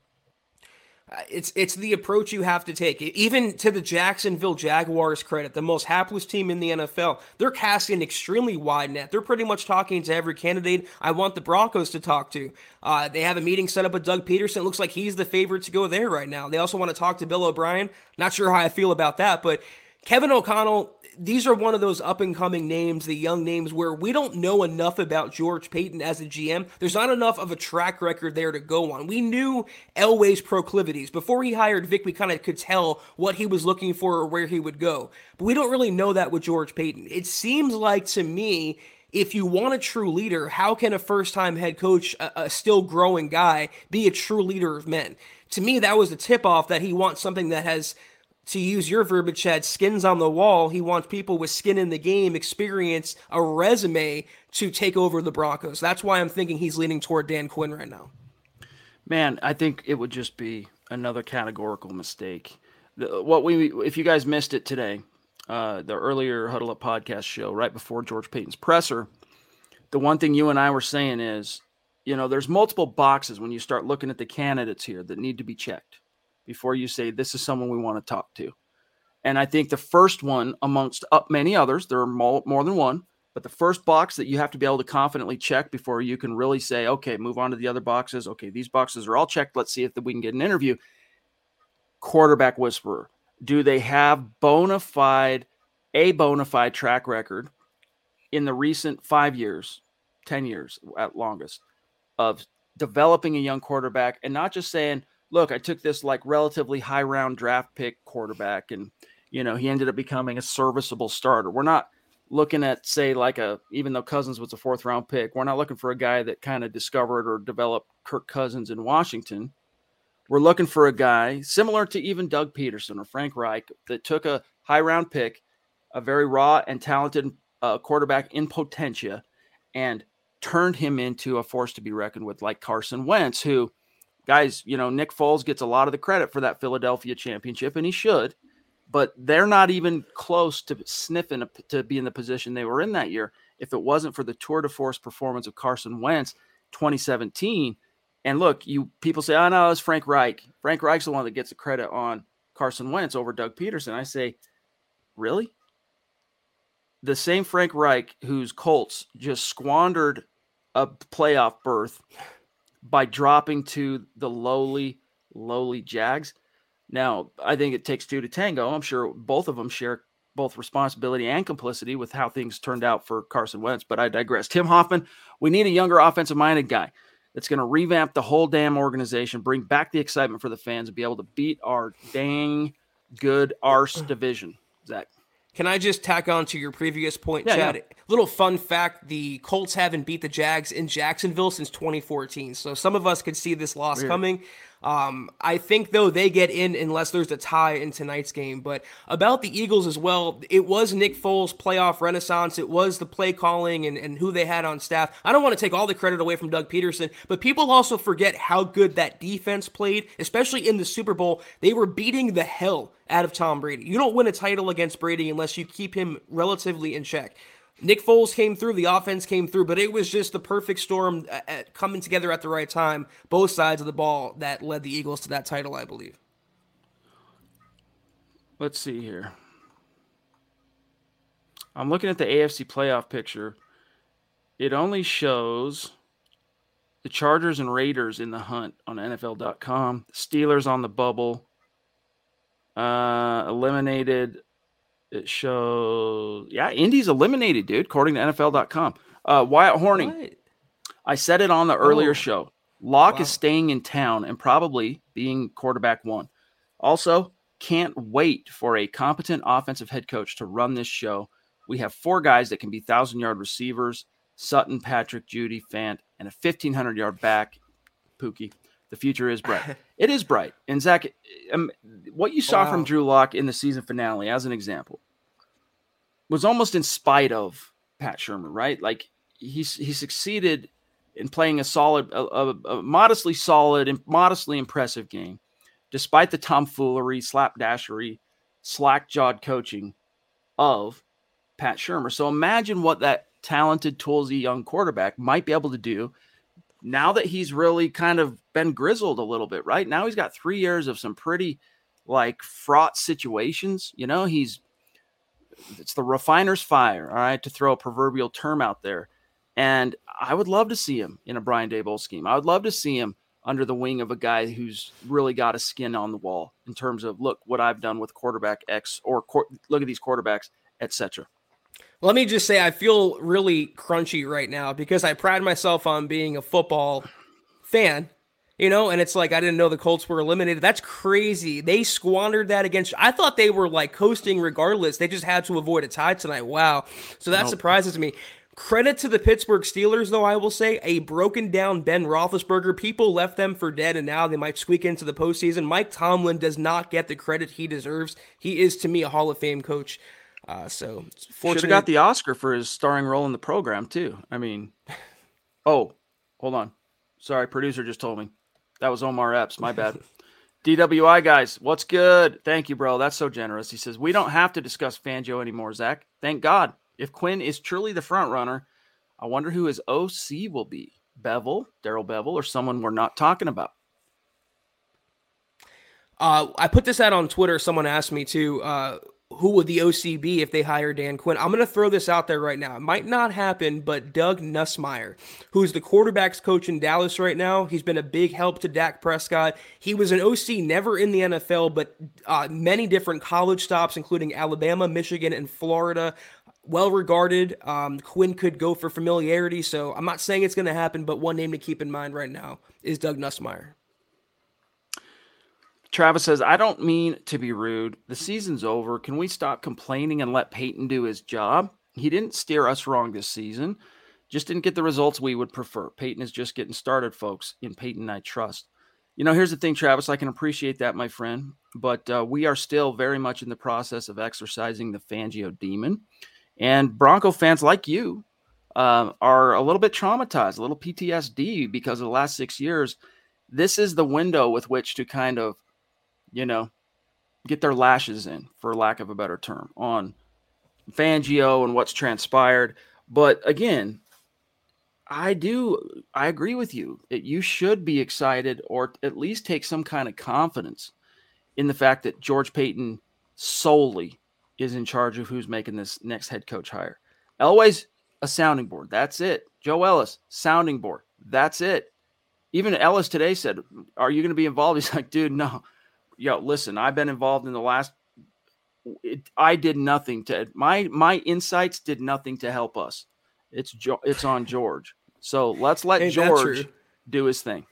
It's it's the approach you have to take. Even to the Jacksonville Jaguars' credit, the most hapless team in the NFL, they're casting an extremely wide net. They're pretty much talking to every candidate I want the Broncos to talk to. Uh, they have a meeting set up with Doug Pederson. It looks like he's the favorite to go there right now. They also want to talk to Bill O'Brien. Not sure how I feel about that, but Kevin O'Connell, these are one of those up and coming names, the young names, where we don't know enough about George Paton as a GM. There's not enough of a track record there to go on. We knew Elway's proclivities. Before he hired Vic, we kind of could tell what he was looking for or where he would go. But we don't really know that with George Paton. It seems like to me, if you want a true leader, how can a first time head coach, a, a, still growing guy, be a true leader of men? To me, that was the tip off that he wants something that has to use your verbiage, Chad, skins on the wall. He wants people with skin in the game, experience, a resume to take over the Broncos. That's why I'm thinking he's leaning toward Dan Quinn right now. Man, I think it would just be another categorical mistake. What we, if you guys missed it today, uh, the earlier Huddle Up podcast show right before George Paton's presser, the one thing you and I were saying is, you know, there's multiple boxes when you start looking at the candidates here that need to be checked before you say this is someone we want to talk to. And I think the first one, amongst uh, many others, there are more, more than one, but the first box that you have to be able to confidently check before you can really say, okay, move on to the other boxes. Okay, these boxes are all checked. Let's see if we can get an interview. Quarterback whisperer. Do they have bona fide, a bona fide track record in the recent five years, 10 years at longest, of developing a young quarterback and not just saying, look, I took this like relatively high round draft pick quarterback and you know, he ended up becoming a serviceable starter. We're not looking at say like a even though Cousins was a fourth round pick, we're not looking for a guy that kind of discovered or developed Kirk Cousins in Washington. We're looking for a guy similar to even Doug Pederson or Frank Reich that took a high round pick, a very raw and talented uh, quarterback in potentia, and turned him into a force to be reckoned with, like Carson Wentz, who, guys, you know, Nick Foles gets a lot of the credit for that Philadelphia championship, and he should but they're not even close to sniffing a, to be in the position they were in that year. If it wasn't for the tour de force performance of Carson Wentz 2017, and look, you people say, "Oh no, it's Frank Reich." Frank Reich's the one that gets the credit on Carson Wentz over Doug Pederson. I say, really? The same Frank Reich whose Colts just squandered a playoff berth by dropping to the lowly, lowly Jags now, I think it takes two to tango. I'm sure both of them share both responsibility and complicity with how things turned out for Carson Wentz, but I digress. Tim Hoffman, we need a younger offensive minded guy that's going to revamp the whole damn organization, bring back the excitement for the fans, and be able to beat our dang good arse division. Zack. Can I just tack on to your previous point, yeah, Chad? Yeah. Little fun fact the Colts haven't beat the Jags in Jacksonville since 2014. So some of us could see this loss Weird. coming. Um, I think though they get in unless there's a tie in tonight's game. But about the Eagles as well, it was Nick Foles' playoff renaissance. It was the play calling and, and who they had on staff. I don't want to take all the credit away from Doug Pederson, but people also forget how good that defense played, especially in the Super Bowl. They were beating the hell out of Tom Brady. You don't win a title against Brady unless you keep him relatively in check. Nick Foles came through, the offense came through, but it was just the perfect storm at, at coming together at the right time, both sides of the ball that led the Eagles to that title, I believe. Let's see here. I'm looking at the AFC playoff picture. It only shows the Chargers and Raiders in the hunt on NFL.com. Steelers on the bubble. Uh, eliminated it shows, yeah, Indy's eliminated, dude, according to NFL.com. Uh, Wyatt Horning. What? I said it on the earlier oh. show. Lock wow. is staying in town and probably being quarterback one. Also, can't wait for a competent offensive head coach to run this show. We have four guys that can be thousand yard receivers Sutton, Patrick, Jeudy Fant, and a 1,500 yard back, Pookie. The future is bright. it is bright. And Zack, um, what you saw wow. from Drew Lock in the season finale, as an example, was almost in spite of Pat Shurmur, right? Like he he succeeded in playing a solid, a, a, a modestly solid and modestly impressive game, despite the tomfoolery, slapdashery, slack-jawed coaching of Pat Shurmur. So imagine what that talented, toolsy young quarterback might be able to do now that he's really kind of been grizzled a little bit, right? Now he's got three years of some pretty like fraught situations. You know, he's it's the refiner's fire, all right, to throw a proverbial term out there. And I would love to see him in a Brian Daboll scheme. I would love to see him under the wing of a guy who's really got a skin on the wall in terms of look what I've done with quarterback X or look at these quarterbacks, etc. Let me just say, I feel really crunchy right now because I pride myself on being a football fan, you know, and it's like I didn't know the Colts were eliminated. That's crazy. They squandered that against. I thought they were like coasting regardless. They just had to avoid a tie tonight. Wow. So that nope. surprises me. Credit to the Pittsburgh Steelers, though, I will say. A broken down Ben Roethlisberger. People left them for dead, and now they might squeak into the postseason. Mike Tomlin does not get the credit he deserves. He is, to me, a Hall of Fame coach. Uh, so should have got the Oscar for his starring role in the program too. I mean, oh, hold on, sorry, producer just told me that was Omar Epps. My bad. DWI guys, what's good? Thank you, bro. That's so generous. He says we don't have to discuss Fangio anymore, Zack. Thank God. If Quinn is truly the front runner, I wonder who his OC will be. Bevell, Darrell Bevell, or someone we're not talking about. Uh, I put this out on Twitter. Someone asked me to. Uh, who would the OC be if they hire Dan Quinn? I'm going to throw this out there right now. It might not happen, but Doug Nussmeier, who's the quarterbacks coach in Dallas right now, he's been a big help to Dak Prescott. He was an OC, never in the NFL, but uh, many different college stops, including Alabama, Michigan, and Florida. Well regarded. Um, Quinn could go for familiarity, so I'm not saying it's going to happen, but one name to keep in mind right now is Doug Nussmeier. Travis says, I don't mean to be rude. The season's over. Can we stop complaining and let Paton do his job? he didn't steer us wrong this season. Just didn't get the results we would prefer. Paton is just getting started, folks. In Paton, I trust. You know, here's the thing, Travis. I can appreciate that, my friend, but uh, we are still very much in the process of exercising the Fangio demon. And Bronco fans like you uh, are a little bit traumatized, a little PTSD because of the last six years. This is the window with which to kind of, you know, get their lashes in, for lack of a better term, on Fangio and what's transpired. But again, I do, I agree with you. It, you should be excited or at least take some kind of confidence in the fact that George Paton solely is in charge of who's making this next head coach hire. Elway's a sounding board. That's it. Joe Ellis, sounding board. That's it. Even Ellis today said, Are you going to be involved? He's like, Dude, no. Yo, listen, I've been involved in the last. It, I did nothing to my my insights did nothing to help us. It's it's on George. So let's let George do his thing.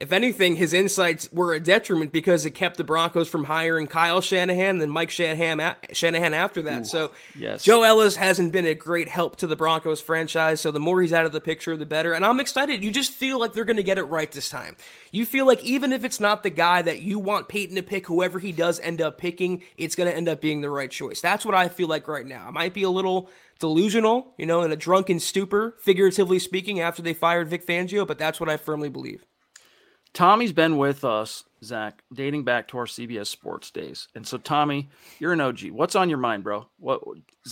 If anything, his insights were a detriment because it kept the Broncos from hiring Kyle Shanahan and then Mike Shanahan, Shanahan after that. Ooh, so yes. Joe Ellis hasn't been a great help to the Broncos franchise. So the more he's out of the picture, the better. And I'm excited. You just feel like they're going to get it right this time. You feel like even if it's not the guy that you want Paton to pick, whoever he does end up picking, it's going to end up being the right choice. That's what I feel like right now. I might be a little delusional, you know, in a drunken stupor, figuratively speaking, after they fired Vic Fangio, but that's what I firmly believe. Tommy's been with us, Zack, dating back to our CBS Sports days. And so, Tommy, you're an OG. What's on your mind, bro? What?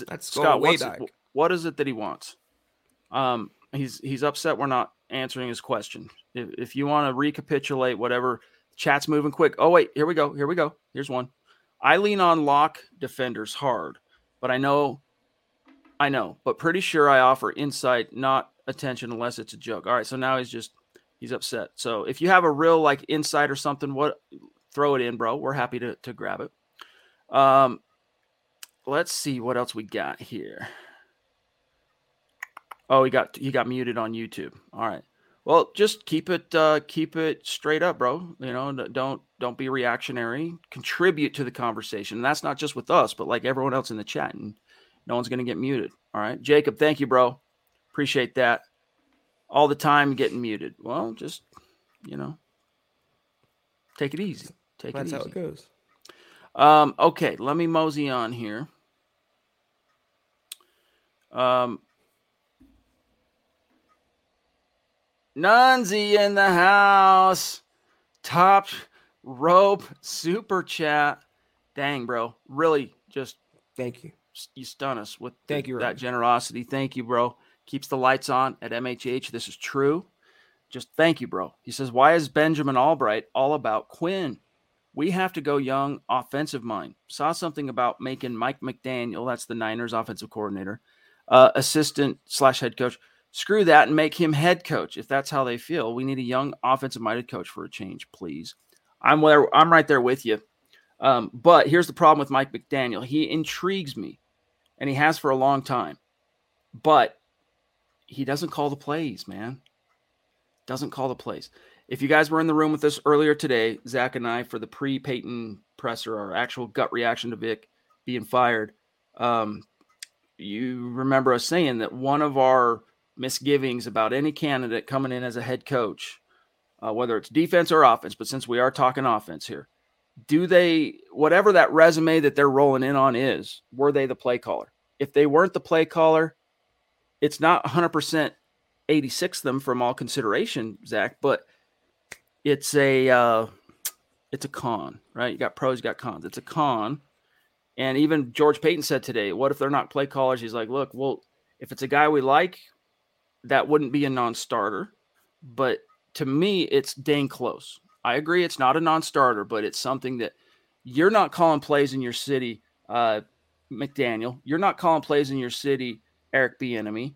That's Scott, way back. what is it that he wants? Um, he's he's upset we're not answering his question. If, if you want to recapitulate whatever, chat's moving quick. Oh wait, here we go. Here we go. Here's one. I lean on lock defenders hard, but I know, I know, but pretty sure I offer insight, not attention, unless it's a joke. All right, so now he's just he's upset. So if you have a real like insight or something, what throw it in, bro. We're happy to to grab it. Um, let's see what else we got here. Oh, he got he got muted on YouTube. All right. Well, just keep it uh, keep it straight up, bro. You know, don't don't be reactionary. Contribute to the conversation. And that's not just with us, but like everyone else in the chat. And no one's to get muted. All right, Jacob. Thank you, bro. Appreciate that all the time getting muted. Well, just you know, take it easy. Take That's it easy. how it goes. Um, okay, let me mosey on here. Um, Nunzi in the house. Top rope super chat. Dang, bro. Really just thank you. You stun us with thank the, you, that generosity. Thank you, bro keeps the lights on at MHH. This is true. Just thank you, bro. He says, Why is Benjamin Allbright all about Quinn? We have to go young, offensive mind. Saw something about making Mike McDaniel, that's the Niners offensive coordinator, uh, assistant slash head coach. Screw that and make him head coach if that's how they feel. We need a young offensive minded coach for a change, please. I'm where I'm right there with you. Um, but here's the problem with Mike McDaniel. He intrigues me, and he has for a long time. But he doesn't call the plays, man. Doesn't call the plays. If you guys were in the room with us earlier today, Zack and I, for the pre Paton presser, our actual gut reaction to Vic being fired, um, you remember us saying that one of our misgivings about any candidate coming in as a head coach, uh, whether it's defense or offense, but since we are talking offense here, do they, whatever that resume that they're rolling in on is, were they the play caller? If they weren't the play caller, it's not 100% 86 them from all consideration, Zack, but it's a uh, it's a con, right? You got pros, you got cons. It's a con. And even George Paton said today, what if they're not play callers? He's like, look, well, if it's a guy we like, that wouldn't be a non-starter. But to me, it's dang close. I agree it's not a non-starter, but it's something that you're not calling plays in your city, uh, McDaniel. You're not calling plays in your city, Eric Bieniemy,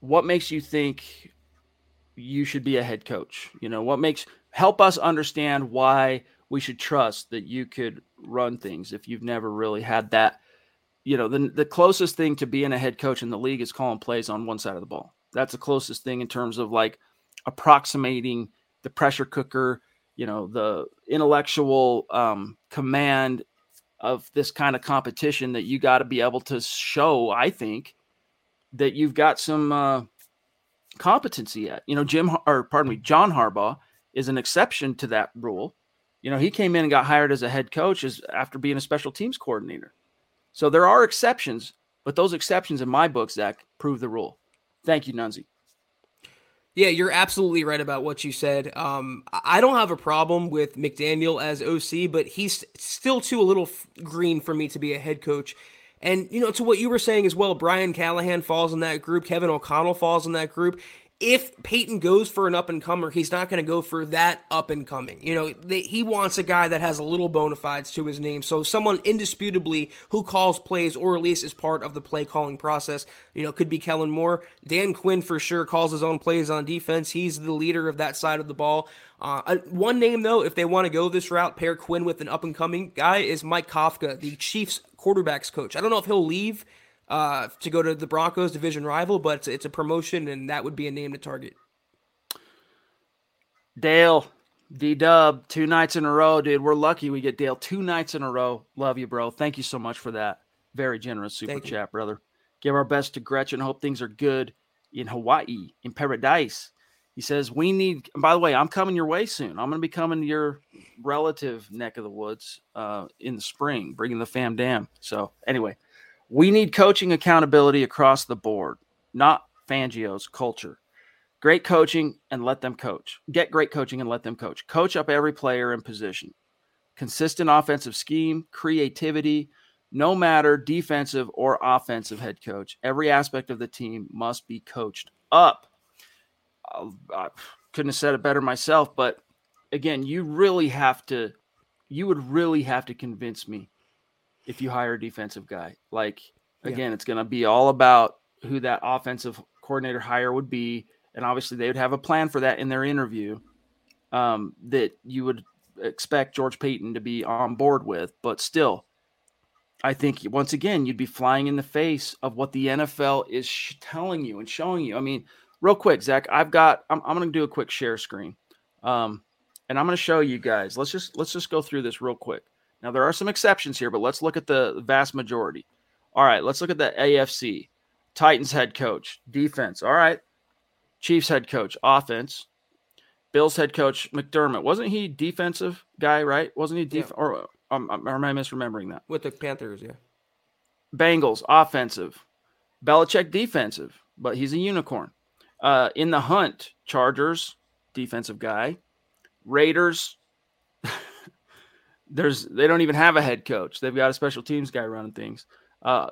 what makes you think you should be a head coach? You know, what makes help us understand why we should trust that you could run things if you've never really had that. You know, the the closest thing to being a head coach in the league is calling plays on one side of the ball. That's the closest thing in terms of like approximating the pressure cooker, you know, the intellectual um, command of this kind of competition that you got to be able to show, I think, that you've got some uh, competency at. You know, Jim or pardon me, John Harbaugh is an exception to that rule. You know, he came in and got hired as a head coach as after being a special teams coordinator. So there are exceptions, but those exceptions in my book, Zack, prove the rule. Thank you, Nunzi. Yeah, you're absolutely right about what you said. Um, I don't have a problem with McDaniel as OC, but he's still too a little green for me to be a head coach. And you know, to what you were saying as well, Brian Callahan falls in that group. Kevin O'Connell falls in that group if Paton goes for an up and comer, he's not going to go for that up and coming. You know, they, he wants a guy that has a little bona fides to his name. So someone indisputably who calls plays or at least is part of the play calling process. You know, could be Kellen Moore. Dan Quinn for sure calls his own plays on defense. He's the leader of that side of the ball. Uh, one name though, if they want to go this route, pair Quinn with an up and coming guy is Mike Kafka, the Chiefs quarterbacks coach. I don't know if he'll leave uh, to go to the Broncos division rival, but it's, it's a promotion, and that would be a name to target. Dale, D Dub, two nights in a row, dude. We're lucky we get Dale two nights in a row. Love you, bro. Thank you so much for that. Very generous super Thank chat, you. brother. Give our best to Gretchen. Hope things are good in Hawaii, in paradise. He says, We need, by the way, I'm coming your way soon. I'm going to be coming to your relative neck of the woods uh, in the spring, bringing the fam dam. So, anyway, we need coaching accountability across the board, not Fangio's culture. Great coaching and let them coach. Get great coaching and let them coach. Coach up every player in position. Consistent offensive scheme, creativity, no matter defensive or offensive head coach. Every aspect of the team must be coached up. I couldn't have said it better myself, but again, you really have to, you would really have to convince me if you hire a defensive guy. Like again, yeah. it's going to be all about who that offensive coordinator hire would be, and obviously they would have a plan for that in their interview. Um, that you would expect George Paton to be on board with, but still, I think once again you'd be flying in the face of what the NFL is sh- telling you and showing you. I mean, real quick, Zack, I've got. I'm, I'm going to do a quick share screen, um, and I'm going to show you guys. Let's just let's just go through this real quick. Now, there are some exceptions here, but let's look at the vast majority. All right, let's look at the AFC. Titans head coach, defense. All right. Chiefs head coach, offense. Bills head coach McDermott. Wasn't he defensive guy, right? Wasn't he def- yeah. or, um, um, or am I misremembering that? With the Panthers, yeah. Bengals offensive. Belichick defensive, but he's a unicorn. Uh, in the hunt, Chargers defensive guy. Raiders there's they don't even have a head coach. They've got a special teams guy running things. Uh,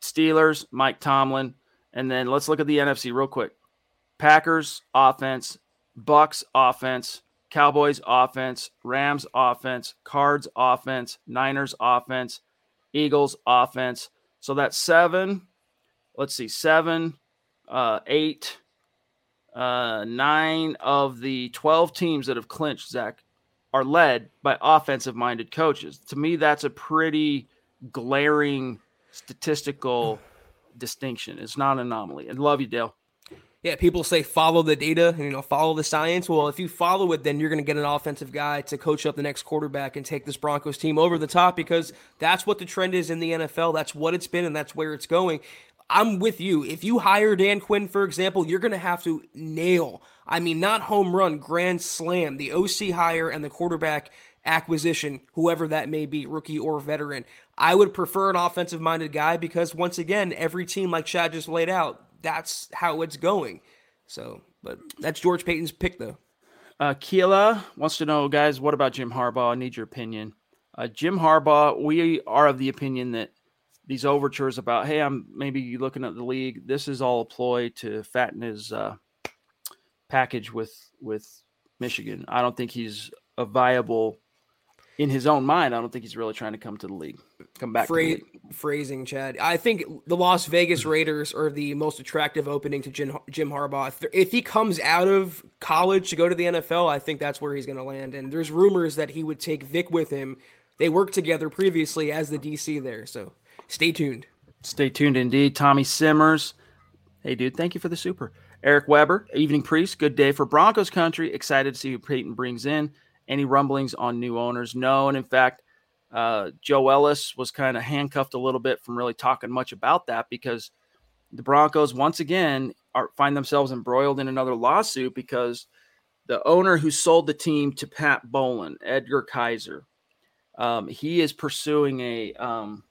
Steelers, Mike Tomlin, and then let's look at the NFC real quick. Packers offense, Bucs offense, Cowboys offense, Rams offense, Cards offense, Niners offense, Eagles offense. So that's seven. Let's see, seven, uh, eight, uh, nine of the 12 teams that have clinched, Zack, are led by offensive minded coaches. To me, that's a pretty glaring statistical distinction. It's not an anomaly. And love you, Dale. Yeah, people say follow the data you know follow the science. Well, if you follow it, then you're going to get an offensive guy to coach up the next quarterback and take this Broncos team over the top because that's what the trend is in the NFL. That's what it's been and that's where it's going. I'm with you. If you hire Dan Quinn, for example, you're going to have to nail I mean, not home run, grand slam, the OC hire and the quarterback acquisition, whoever that may be, rookie or veteran. I would prefer an offensive minded guy because, once again, every team, like Chad just laid out, that's how it's going. So, but that's George Paton's pick, though. Uh, Keela wants to know, guys, what about Jim Harbaugh? I need your opinion. Uh, Jim Harbaugh, we are of the opinion that these overtures about, hey, I'm maybe looking at the league, this is all a ploy to fatten his uh, package with with Michigan. I don't think he's a viable in his own mind. I don't think he's really trying to come to the league. Come back. Phra- phrasing, Chad. I think the Las Vegas Raiders are the most attractive opening to Jim, Jim Harbaugh. If, if he comes out of college to go to the NFL, I think that's where he's going to land. And there's rumors that he would take Vic with him. They worked together previously as the DC there. So stay tuned. Stay tuned indeed. Tommy Simmers. Hey, dude, thank you for the super. Eric Weber, Evening Priest, good day for Broncos country. Excited to see who Paton brings in. Any rumblings on new owners? No. And in fact, Uh, Joe Ellis was kind of handcuffed a little bit from really talking much about that because the Broncos once again are find themselves embroiled in another lawsuit because the owner who sold the team to Pat Bowlen, Edgar Kaiser, um, he is pursuing a um,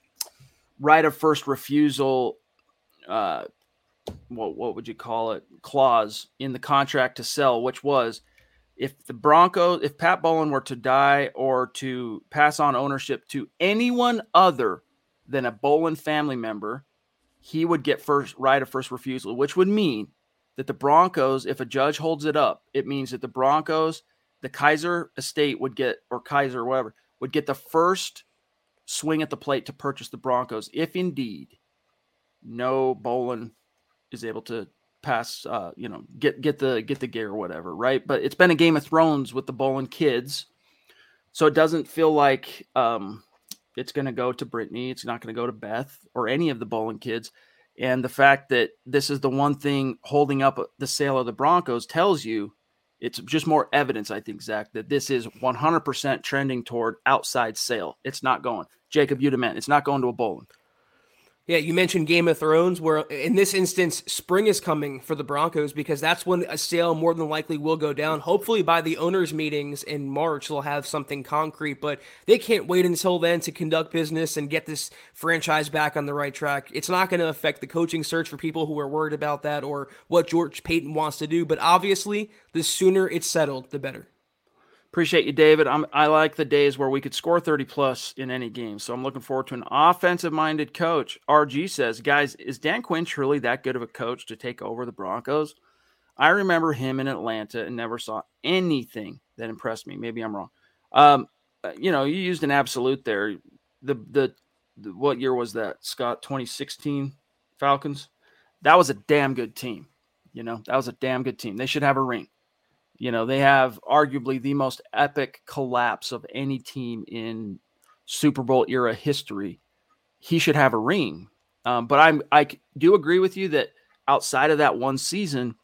right of first refusal. Uh, what what would you call it? Clause in the contract to sell, which was if the Broncos, if Pat Bowlen were to die or to pass on ownership to anyone other than a Bowlen family member, he would get first right of first refusal, which would mean that the Broncos, if a judge holds it up, it means that the Broncos, the Kaiser estate would get, or Kaiser, or whatever, would get the first swing at the plate to purchase the Broncos, if indeed no Bowlen is able to pass uh, you know get get the get the gear or whatever right? But it's been a game of thrones with the Bowlen kids. So it doesn't feel like um, it's going to go to brittany it's not going to go to beth or any of the Bowlen kids. And the fact that this is the one thing holding up the sale of the broncos tells you it's just more evidence i think zack that this is 100% trending toward outside sale. It's not going. Jacob udament it's not going to a Bowlen yeah, you mentioned Game of Thrones, where in this instance, spring is coming for the Broncos because that's when a sale more than likely will go down. Hopefully, by the owners' meetings in March, they'll have something concrete, but they can't wait until then to conduct business and get this franchise back on the right track. It's not going to affect the coaching search for people who are worried about that or what George Paton wants to do, but obviously, the sooner it's settled, the better. Appreciate you, David. I'm, I like the days where we could score 30 plus in any game. So I'm looking forward to an offensive minded coach. RG says, guys, is Dan Quinn truly that good of a coach to take over the Broncos? I remember him in Atlanta and never saw anything that impressed me. Maybe I'm wrong. Um, uh, you know, you used an absolute there. The, the, the what year was that, Scott? 2016 Falcons. That was a damn good team. You know, that was a damn good team. They should have a ring. You know, they have arguably the most epic collapse of any team in Super Bowl era history. He should have a ring. Um, but I'm I do agree with you that outside of that one season,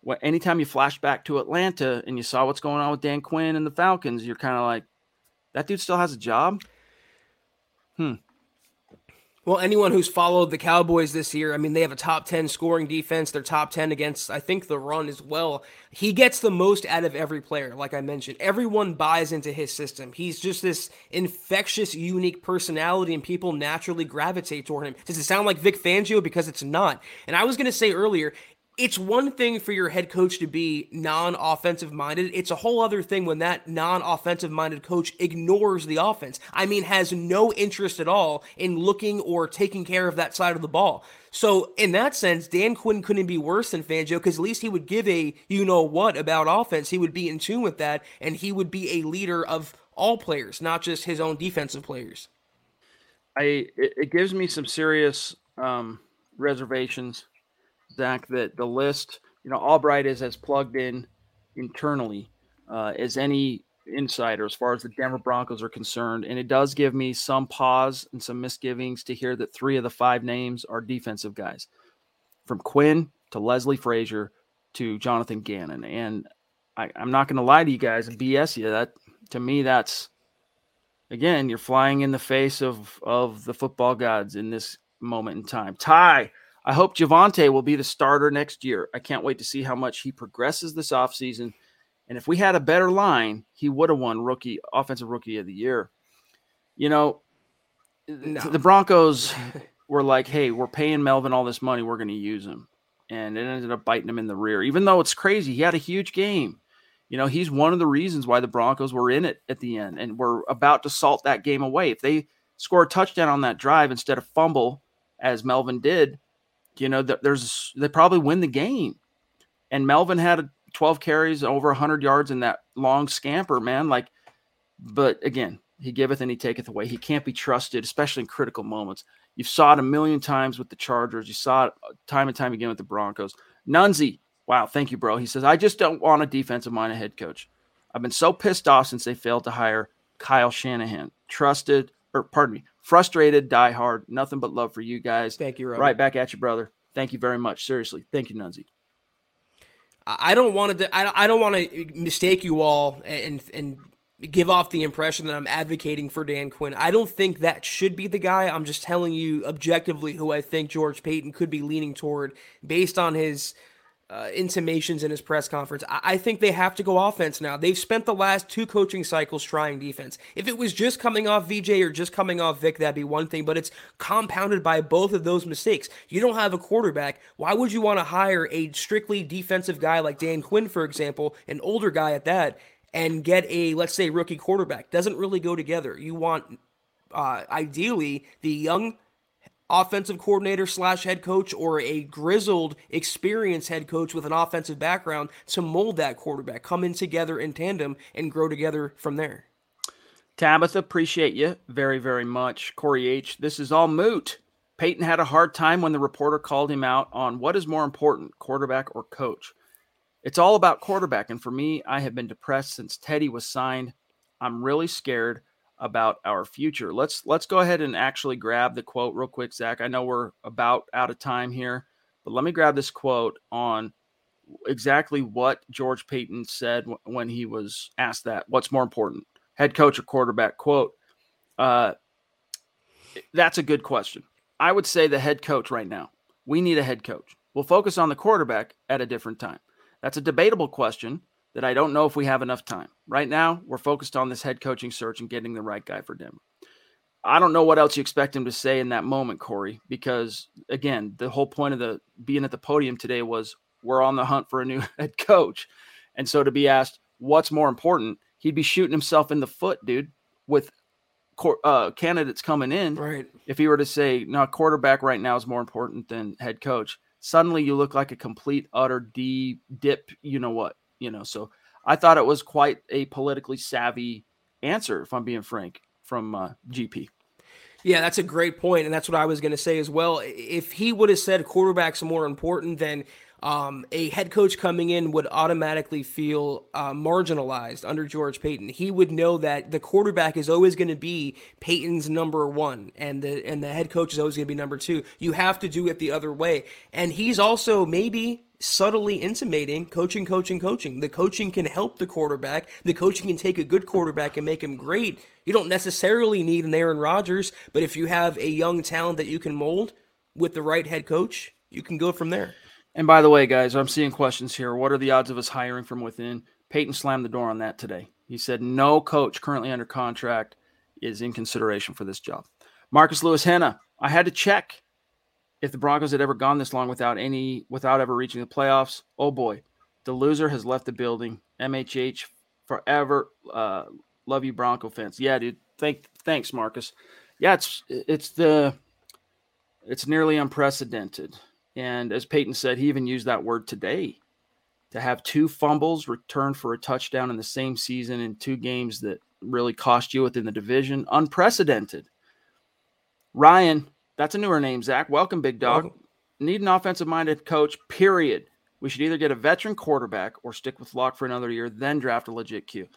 what anytime you flash back to Atlanta and you saw what's going on with Dan Quinn and the Falcons, you're kind of like, that dude still has a job. Hmm. Well, anyone who's followed the Cowboys this year, I mean, they have a top 10 scoring defense. They're top 10 against, I think, the run as well. He gets the most out of every player, like I mentioned. Everyone buys into his system. He's just this infectious, unique personality, and people naturally gravitate toward him. Does it sound like Vic Fangio? Because it's not. And I was going to say earlier, it's one thing for your head coach to be non offensive minded. It's a whole other thing when that non offensive minded coach ignores the offense. I mean, has no interest at all in looking or taking care of that side of the ball. So, in that sense, Dan Quinn couldn't be worse than Fangio because at least he would give a you know what about offense. He would be in tune with that and he would be a leader of all players, not just his own defensive players. I it, gives me some serious um, reservations Zack, that the list, you know, Allbright is as plugged in internally uh, as any insider as far as the Denver Broncos are concerned. And it does give me some pause and some misgivings to hear that three of the five names are defensive guys from Quinn to Leslie Frazier to Jonathan Gannon. And I, am not going to lie to you guys and BS you. That to me, that's again, you're flying in the face of of the football gods in this moment in time. Ty I hope Javonte will be the starter next year. I can't wait to see how much he progresses this offseason. And if we had a better line, he would have won rookie offensive rookie of the year. You know, no. the Broncos were like, hey, we're paying Melvin all this money, we're going to use him. And it ended up biting him in the rear. Even though it's crazy, he had a huge game. You know, he's one of the reasons why the Broncos were in it at the end and were about to salt that game away. If they score a touchdown on that drive instead of fumble, as Melvin did, you know, there's they probably win the game. And Melvin had 12 carries, over 100 yards in that long scamper, man. Like, but again, he giveth and he taketh away. He can't be trusted, especially in critical moments. You've saw it a million times with the Chargers. You saw it uh, time and time again with the Broncos. Nunzi, wow, thank you, bro. He says, I just don't want a defensive minded head coach. I've been so pissed off since they failed to hire Kyle Shanahan. Trusted, or pardon me, frustrated, die hard. Nothing but love for you guys. Thank you, Robert. Right back at you, brother. Thank you very much. Seriously, thank you, Nunzi. I don't want to. I don't want to uh, mistake you all and and give off the impression that I'm advocating for Dan Quinn. I don't think that should be the guy. I'm just telling you objectively who I think George Paton could be leaning toward based on his uh, intimations in his press conference. I-, I think they have to go offense now. They've spent the last two coaching cycles trying defense. If it was just coming off VJ or just coming off Vic, that'd be one thing, but it's compounded by both of those mistakes. You don't have a quarterback. Why would you want to hire a strictly defensive guy like Dan Quinn, for example, an older guy at that, and get a, let's say, rookie quarterback? Doesn't really go together. You want, uh, ideally, the young offensive coordinator slash head coach or a grizzled, experienced head coach with an offensive background to mold that quarterback, come in together in tandem and grow together from there. Tabitha, appreciate you very, very much. Corey H., this is all moot. Paton had a hard time when the reporter called him out on what is more important, quarterback or coach. It's all about quarterback. And for me, I have been depressed since Teddy was signed. I'm really scared about our future. Let's let's go ahead and actually grab the quote real quick, Zack. I know we're about out of time here, but let me grab this quote on exactly what George Paton said when he was asked that. What's more important, head coach or quarterback? Quote. Uh, that's a good question. I would say the head coach right now. We need a head coach. We'll focus on the quarterback at a different time. That's a debatable question that I don't know if we have enough time. Right now, we're focused on this head coaching search and getting the right guy for Denver. I don't know what else you expect him to say in that moment, Corey, because again, the whole point of the being at the podium today was we're on the hunt for a new head coach. And so to be asked what's more important, he'd be shooting himself in the foot, dude, with uh, candidates coming in. Right. If he were to say, no, quarterback right now is more important than head coach, suddenly you look like a complete, utter D dip, you know what, you know. So I thought it was quite a politically savvy answer, if I'm being frank, from uh, GP. Yeah, that's a great point, and that's what I was going to say as well. If he would have said quarterbacks more important, then um, a head coach coming in would automatically feel uh, marginalized under George Paton. He would know that the quarterback is always going to be Paton's number one, and the and the head coach is always going to be number two. You have to do it the other way, and he's also maybe subtly intimating coaching, coaching, coaching. The coaching can help the quarterback. The coaching can take a good quarterback and make him great. You don't necessarily need an Aaron Rodgers, but if you have a young talent that you can mold with the right head coach, you can go from there. And by the way, guys, I'm seeing questions here. What are the odds of us hiring from within? Paton slammed the door on that today. He said no coach currently under contract is in consideration for this job. Marcus Lewis Henna, I had to check if the Broncos had ever gone this long without any without ever reaching the playoffs, oh boy, the loser has left the building. MHH forever. Uh, love you, Bronco fans. Yeah, dude. Thank thanks, Marcus. Yeah, it's it's the it's nearly unprecedented. And as Paton said, he even used that word today to have two fumbles returned for a touchdown in the same season in two games that really cost you within the division. Unprecedented. Ryan, that's a newer name, Zack. Welcome, big dog. Welcome. Need an offensive minded coach, period. We should either get a veteran quarterback or stick with Lock for another year, then draft a legit Q.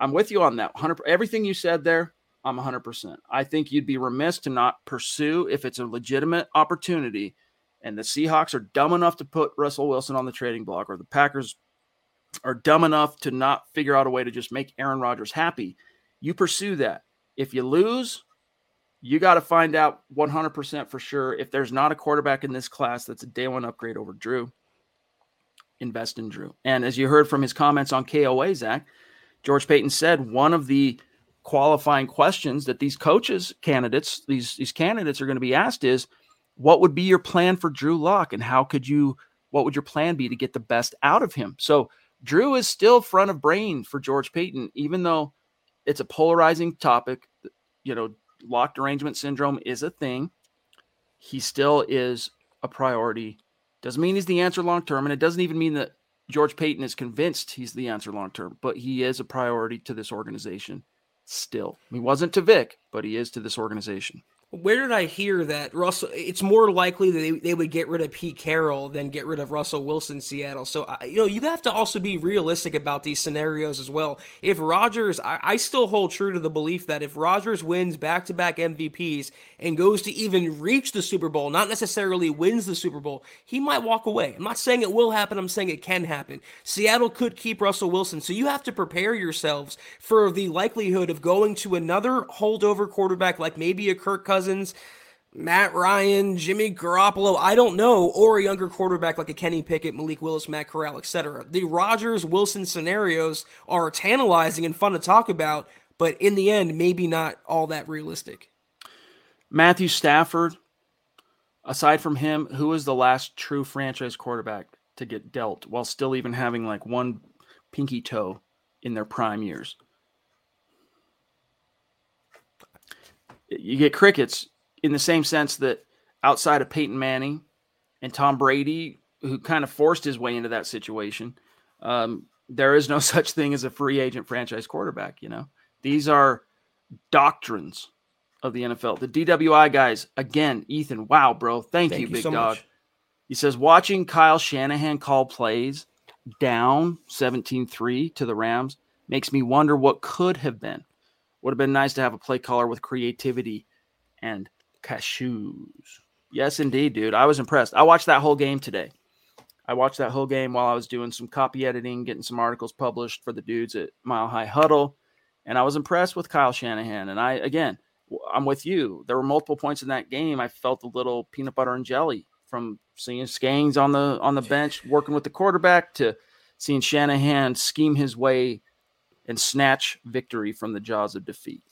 I'm with you on that. 100 everything you said there, I'm 100%. I think you'd be remiss to not pursue if it's a legitimate opportunity and the Seahawks are dumb enough to put Russell Wilson on the trading block or the Packers are dumb enough to not figure out a way to just make Aaron Rodgers happy. You pursue that. If you lose, you got to find out 100% for sure if there's not a quarterback in this class that's a day one upgrade over Drew. Invest in Drew. And as you heard from his comments on KOA, Zack, George Paton said one of the qualifying questions that these coaches candidates, these these candidates are going to be asked is, what would be your plan for Drew Lock, and how could you, what would your plan be to get the best out of him? So Drew is still front of brain for George Paton, even though it's a polarizing topic. You know, Lock derangement syndrome is a thing. He still is a priority. Doesn't mean he's the answer long term, and it doesn't even mean that George Paton is convinced he's the answer long term, but he is a priority to this organization still. He wasn't to Vic, but he is to this organization. Where did I hear that Russell? It's more likely that they, they would get rid of Pete Carroll than get rid of Russell Wilson Seattle. So you know you have to also be realistic about these scenarios as well. If Rodgers, I, I still hold true to the belief that if Rodgers wins back to back MVPs and goes to even reach the Super Bowl, not necessarily wins the Super Bowl, he might walk away. I'm not saying it will happen. I'm saying it can happen. Seattle could keep Russell Wilson, so you have to prepare yourselves for the likelihood of going to another holdover quarterback like maybe a Kirk Cousins Cousins, Matt Ryan, Jimmy Garoppolo, I don't know, or a younger quarterback like a Kenny Pickett, Malik Willis, Matt Corral, etc. The Rodgers Wilson scenarios are tantalizing and fun to talk about, but in the end, maybe not all that realistic. Matthew Stafford, aside from him, who was the last true franchise quarterback to get dealt while still even having like one pinky toe in their prime years? You get crickets in the same sense that outside of Peyton Manning and Tom Brady, who kind of forced his way into that situation, um, there is no such thing as a free agent franchise quarterback. You know, these are doctrines of the NFL. The DWI guys, again, Ethan, wow, bro. Thank, thank you, you, big so dog. Much. He says, watching Kyle Shanahan call plays down 17 3 to the Rams makes me wonder what could have been. Would have been nice to have a play caller with creativity and cashews. Yes, indeed, dude. I was impressed. I watched that whole game today. I watched that whole game while I was doing some copy editing, getting some articles published for the dudes at Mile High Huddle. And I was impressed with Kyle Shanahan. And I, again, I'm with you. There were multiple points in that game. I felt a little peanut butter and jelly from seeing Skangs on the on the bench working with the quarterback to seeing Shanahan scheme his way and snatch victory from the jaws of defeat.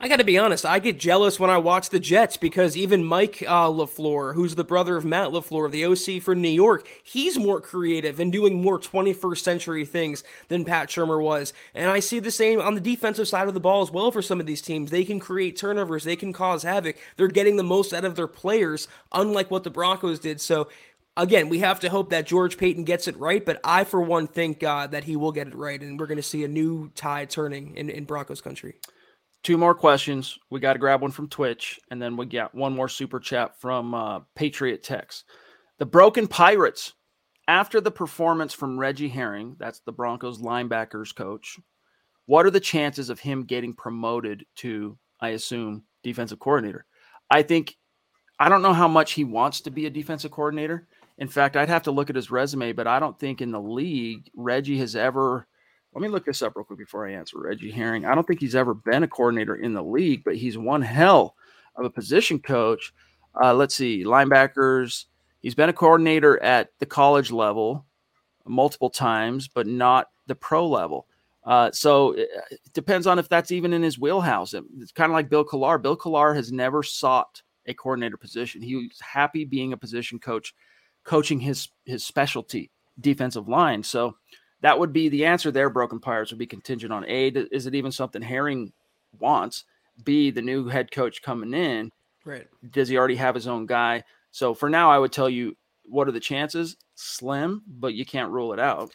I got to be honest. I get jealous when I watch the Jets because even Mike uh, LaFleur, who's the brother of Matt LaFleur, the OC for New York, he's more creative and doing more 21st century things than Pat Shurmur was. And I see the same on the defensive side of the ball as well for some of these teams. They can create turnovers, they can cause havoc. They're getting the most out of their players, unlike what the Broncos did. So again, we have to hope that George Paton gets it right, but I, for one, think uh, that he will get it right, and we're going to see a new tide turning in, in Broncos country. Two more questions. We got to grab one from Twitch, and then we got one more super chat from uh, Patriot Tex. The Broken Pirates, after the performance from Reggie Herring, that's the Broncos linebackers coach, what are the chances of him getting promoted to, I assume, defensive coordinator? I think, I don't know how much he wants to be a defensive coordinator. In fact, I'd have to look at his resume, but I don't think in the league Reggie has ever. Let me look this up real quick before I answer Reggie Herring. I don't think he's ever been a coordinator in the league, but he's one hell of a position coach. Uh, let's see, linebackers. He's been a coordinator at the college level multiple times, but not the pro level. Uh, so it, it, depends on if that's even in his wheelhouse. It's kind of like Bill Kollar. Bill Kollar has never sought a coordinator position. He was happy being a position coach coaching his his specialty defensive line. So that would be the answer there. Broken Pirates would be contingent on A, is it even something Herring wants? B, the new head coach coming in. Right. Does he already have his own guy? So for now, I would tell you what are the chances? Slim, but you can't rule it out.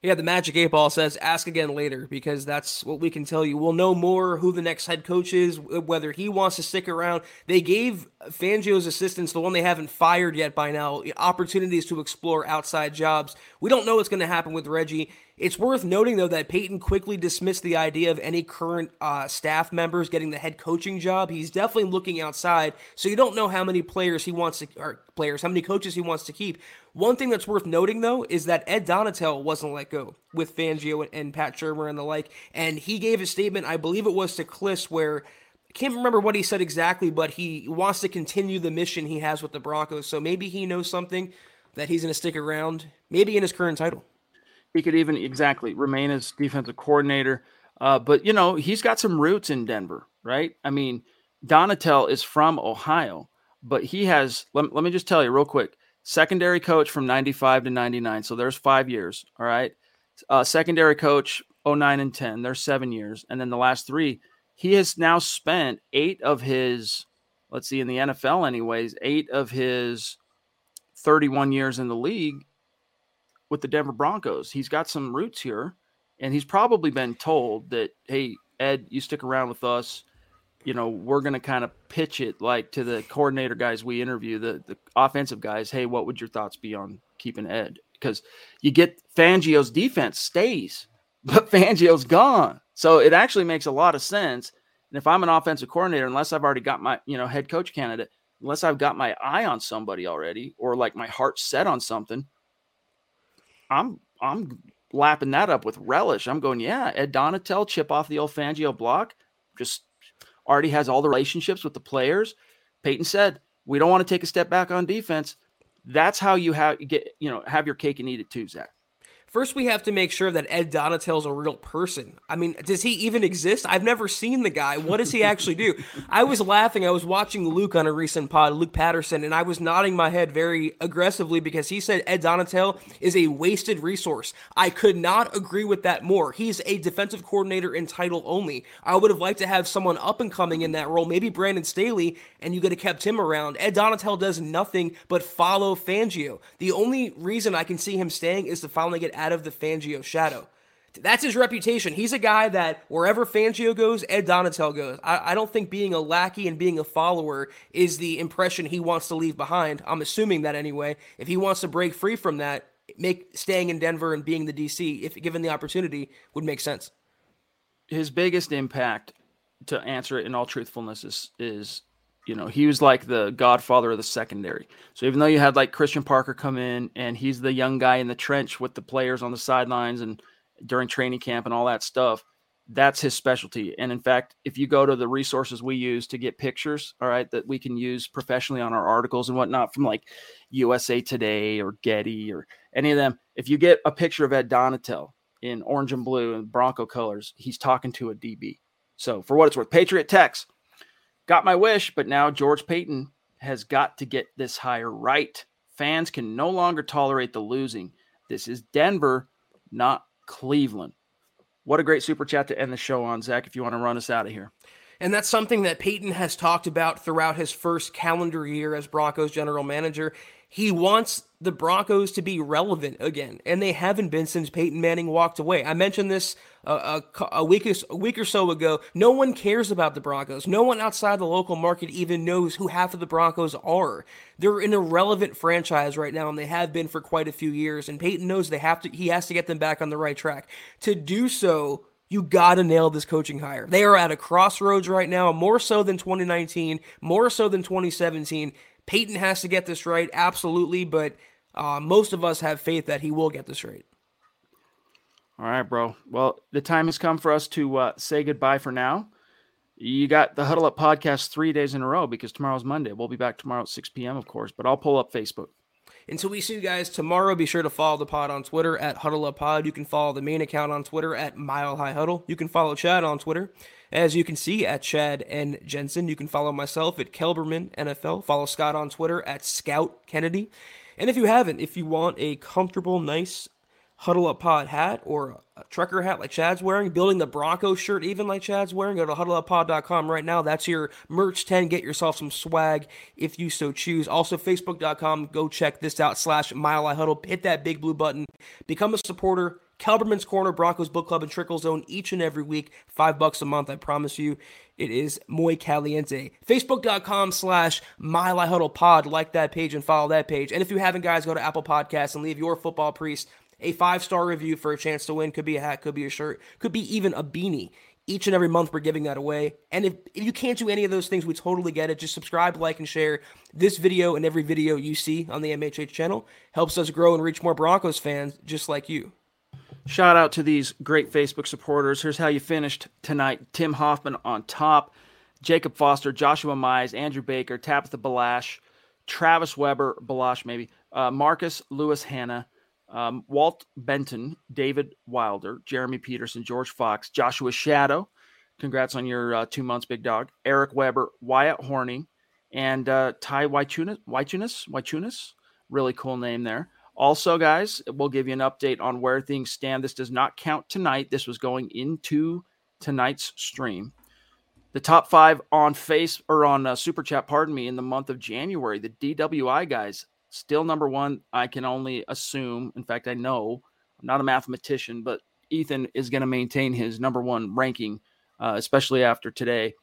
Yeah, the Magic 8 Ball says ask again later because that's what we can tell you. We'll know more who the next head coach is, whether he wants to stick around. They gave Fangio's assistants, the one they haven't fired yet by now, opportunities to explore outside jobs. We don't know what's going to happen with Reggie. It's worth noting, though, that Paton quickly dismissed the idea of any current uh, staff members getting the head coaching job. He's definitely looking outside, so you don't know how many players he wants to, or players, how many coaches he wants to keep. One thing that's worth noting, though, is that Ed Donatell wasn't let go with Fangio and, and Pat Shurmur and the like, and he gave a statement, I believe it was to Klis, where I can't remember what he said exactly, but he wants to continue the mission he has with the Broncos. So maybe he knows something that he's going to stick around, maybe in his current title. He could even exactly remain as defensive coordinator. Uh, but you know, he's got some roots in Denver, right? I mean, Donatell is from Ohio, but he has. Let, let me just tell you real quick: secondary coach from '95 to '99, so there's five years. All right, uh, secondary coach 09 and 10, there's seven years, and then the last three, he has now spent eight of his. Let's see, in the NFL, anyways, eight of his 31 years in the league with the Denver Broncos. He's got some roots here, and he's probably been told that, hey, Ed, you stick around with us. you know, we're going to kind of pitch it like to the coordinator guys we interview, the, the offensive guys. Hey, what would your thoughts be on keeping Ed? Because you get Fangio's defense stays, but Fangio's gone. So it actually makes a lot of sense. And if I'm an offensive coordinator, unless I've already got my, you know, head coach candidate, unless I've got my eye on somebody already or like my heart set on something, I'm I'm lapping that up with relish. I'm going, yeah, Ed Donatell, chip off the old Fangio block, just already has all the relationships with the players. Paton said, we don't want to take a step back on defense. That's how you have you get, you know, have your cake and eat it too, Zack. First, we have to make sure that Ed Donatell is a real person. I mean, does he even exist? I've never seen the guy. What does he actually do? I was laughing. I was watching Luke on a recent pod, Luke Patterson, and I was nodding my head very aggressively because he said Ed Donatell is a wasted resource. I could not agree with that more. He's a defensive coordinator in title only. I would have liked to have someone up and coming in that role, maybe Brandon Staley, and you could have kept him around. Ed Donatell does nothing but follow Fangio. The only reason I can see him staying is to finally get out of the Fangio shadow. That's his reputation. He's a guy that wherever Fangio goes, Ed Donatell goes. I, I, don't think being a lackey and being a follower is the impression he wants to leave behind. I'm assuming that anyway. If he wants to break free from that, make staying in Denver and being the DC, if given the opportunity, would make sense. His biggest impact, to answer it in all truthfulness, is is you know, he was like the godfather of the secondary. So even though you had like Christian Parker come in and he's the young guy in the trench with the players on the sidelines and during training camp and all that stuff, that's his specialty. And in fact, if you go to the resources we use to get pictures, all right, that we can use professionally on our articles and whatnot from like USA Today or Getty or any of them, if you get a picture of Ed Donatell in orange and blue and Bronco colors, he's talking to a DB. So for what it's worth, Patriot Text got my wish, but now George Paton has got to get this hire right. Fans can no longer tolerate the losing. This is Denver, not Cleveland. What a great super chat to end the show on, Zack, if you want to run us out of here. And that's something that Paton has talked about throughout his first calendar year as Broncos general manager. He wants the Broncos to be relevant again, and they haven't been since Peyton Manning walked away. I mentioned this a, a, week or, a week or so ago. No one cares about the Broncos. No one outside the local market even knows who half of the Broncos are. They're an irrelevant franchise right now, and they have been for quite a few years. And Paton knows they have to. He has to get them back on the right track. To do so, you got to nail this coaching hire. They are at a crossroads right now, more so than 2019, more so than 2017. Paton has to get this right, absolutely, but uh, most of us have faith that he will get this right. All right, bro. Well, the time has come for us to uh, say goodbye for now. You got the Huddle Up podcast three days in a row because tomorrow's Monday. We'll be back tomorrow at 6 p.m., of course, but I'll pull up Facebook. Until we see you guys tomorrow, be sure to follow the pod on Twitter at Huddle Up Pod. You can follow the main account on Twitter at Mile High Huddle. You can follow Chad on Twitter as you can see at Chad and Jensen, you can follow myself at Kelberman NFL. Follow Scott on Twitter at Scout Kennedy. And if you haven't, if you want a comfortable, nice huddle up pod hat or a trucker hat like Chad's wearing, building the Bronco shirt even like Chad's wearing, go to huddleuppod.com right now. That's your merch 10. Get yourself some swag if you so choose. Also, facebook.com. Go check this out slash mile high huddle. Hit that big blue button. Become a supporter Kelberman's Corner, Broncos Book Club, and Trickle Zone each and every week. Five bucks a month, I promise you. It is muy caliente. Facebook.com slash Mile Huddle Pod. Like that page and follow that page. And if you haven't, guys, go to Apple Podcasts and leave your football priest a five star review for a chance to win. Could be a hat, could be a shirt, could be even a beanie. Each and every month, we're giving that away. And if, if you can't do any of those things, we totally get it. Just subscribe, like, and share this video and every video you see on the MHH channel. Helps us grow and reach more Broncos fans just like you. Shout out to these great Facebook supporters. Here's how you finished tonight Tim Hoffman on top, Jacob Foster, Joshua Mize, Andrew Baker, Tabitha Balash, Travis Weber, Balash maybe, uh, Marcus Lewis Hanna, um, Walt Benton, David Wilder, Jeremy Peterson, George Fox, Joshua Shadow. Congrats on your uh, two months, big dog. Eric Weber, Wyatt Horning, and uh, Ty Wychunas. Wychunas? Wychunas? Really cool name there. Also, guys, we'll give you an update on where things stand. This does not count tonight. This was going into tonight's stream. The top five on face or on uh, super chat, pardon me, in the month of January. The DWI guys still number one. I can only assume. In fact, I know. I'm not a mathematician, but Ethan is going to maintain his number one ranking, uh, especially after today.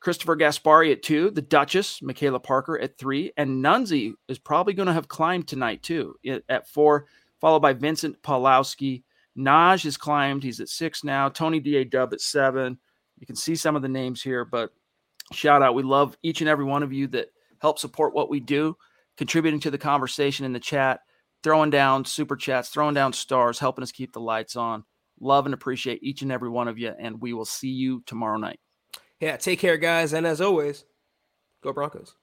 Christopher Gaspari at two, the Duchess, Michaela Parker at three, and Nunzi is probably going to have climbed tonight too at four, followed by Vincent Pawlowski. Naj has climbed. He's at six now. Tony D.A. Dub at seven. You can see some of the names here, but shout out. We love each and every one of you that help support what we do, contributing to the conversation in the chat, throwing down super chats, throwing down stars, helping us keep the lights on. Love and appreciate each and every one of you, and we will see you tomorrow night. Yeah, take care, guys. And as always, go Broncos.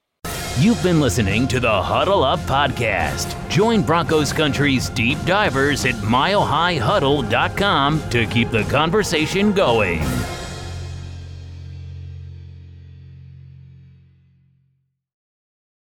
You've been listening to the Huddle Up Podcast. Join Broncos Country's deep divers at milehighhuddle.com to keep the conversation going.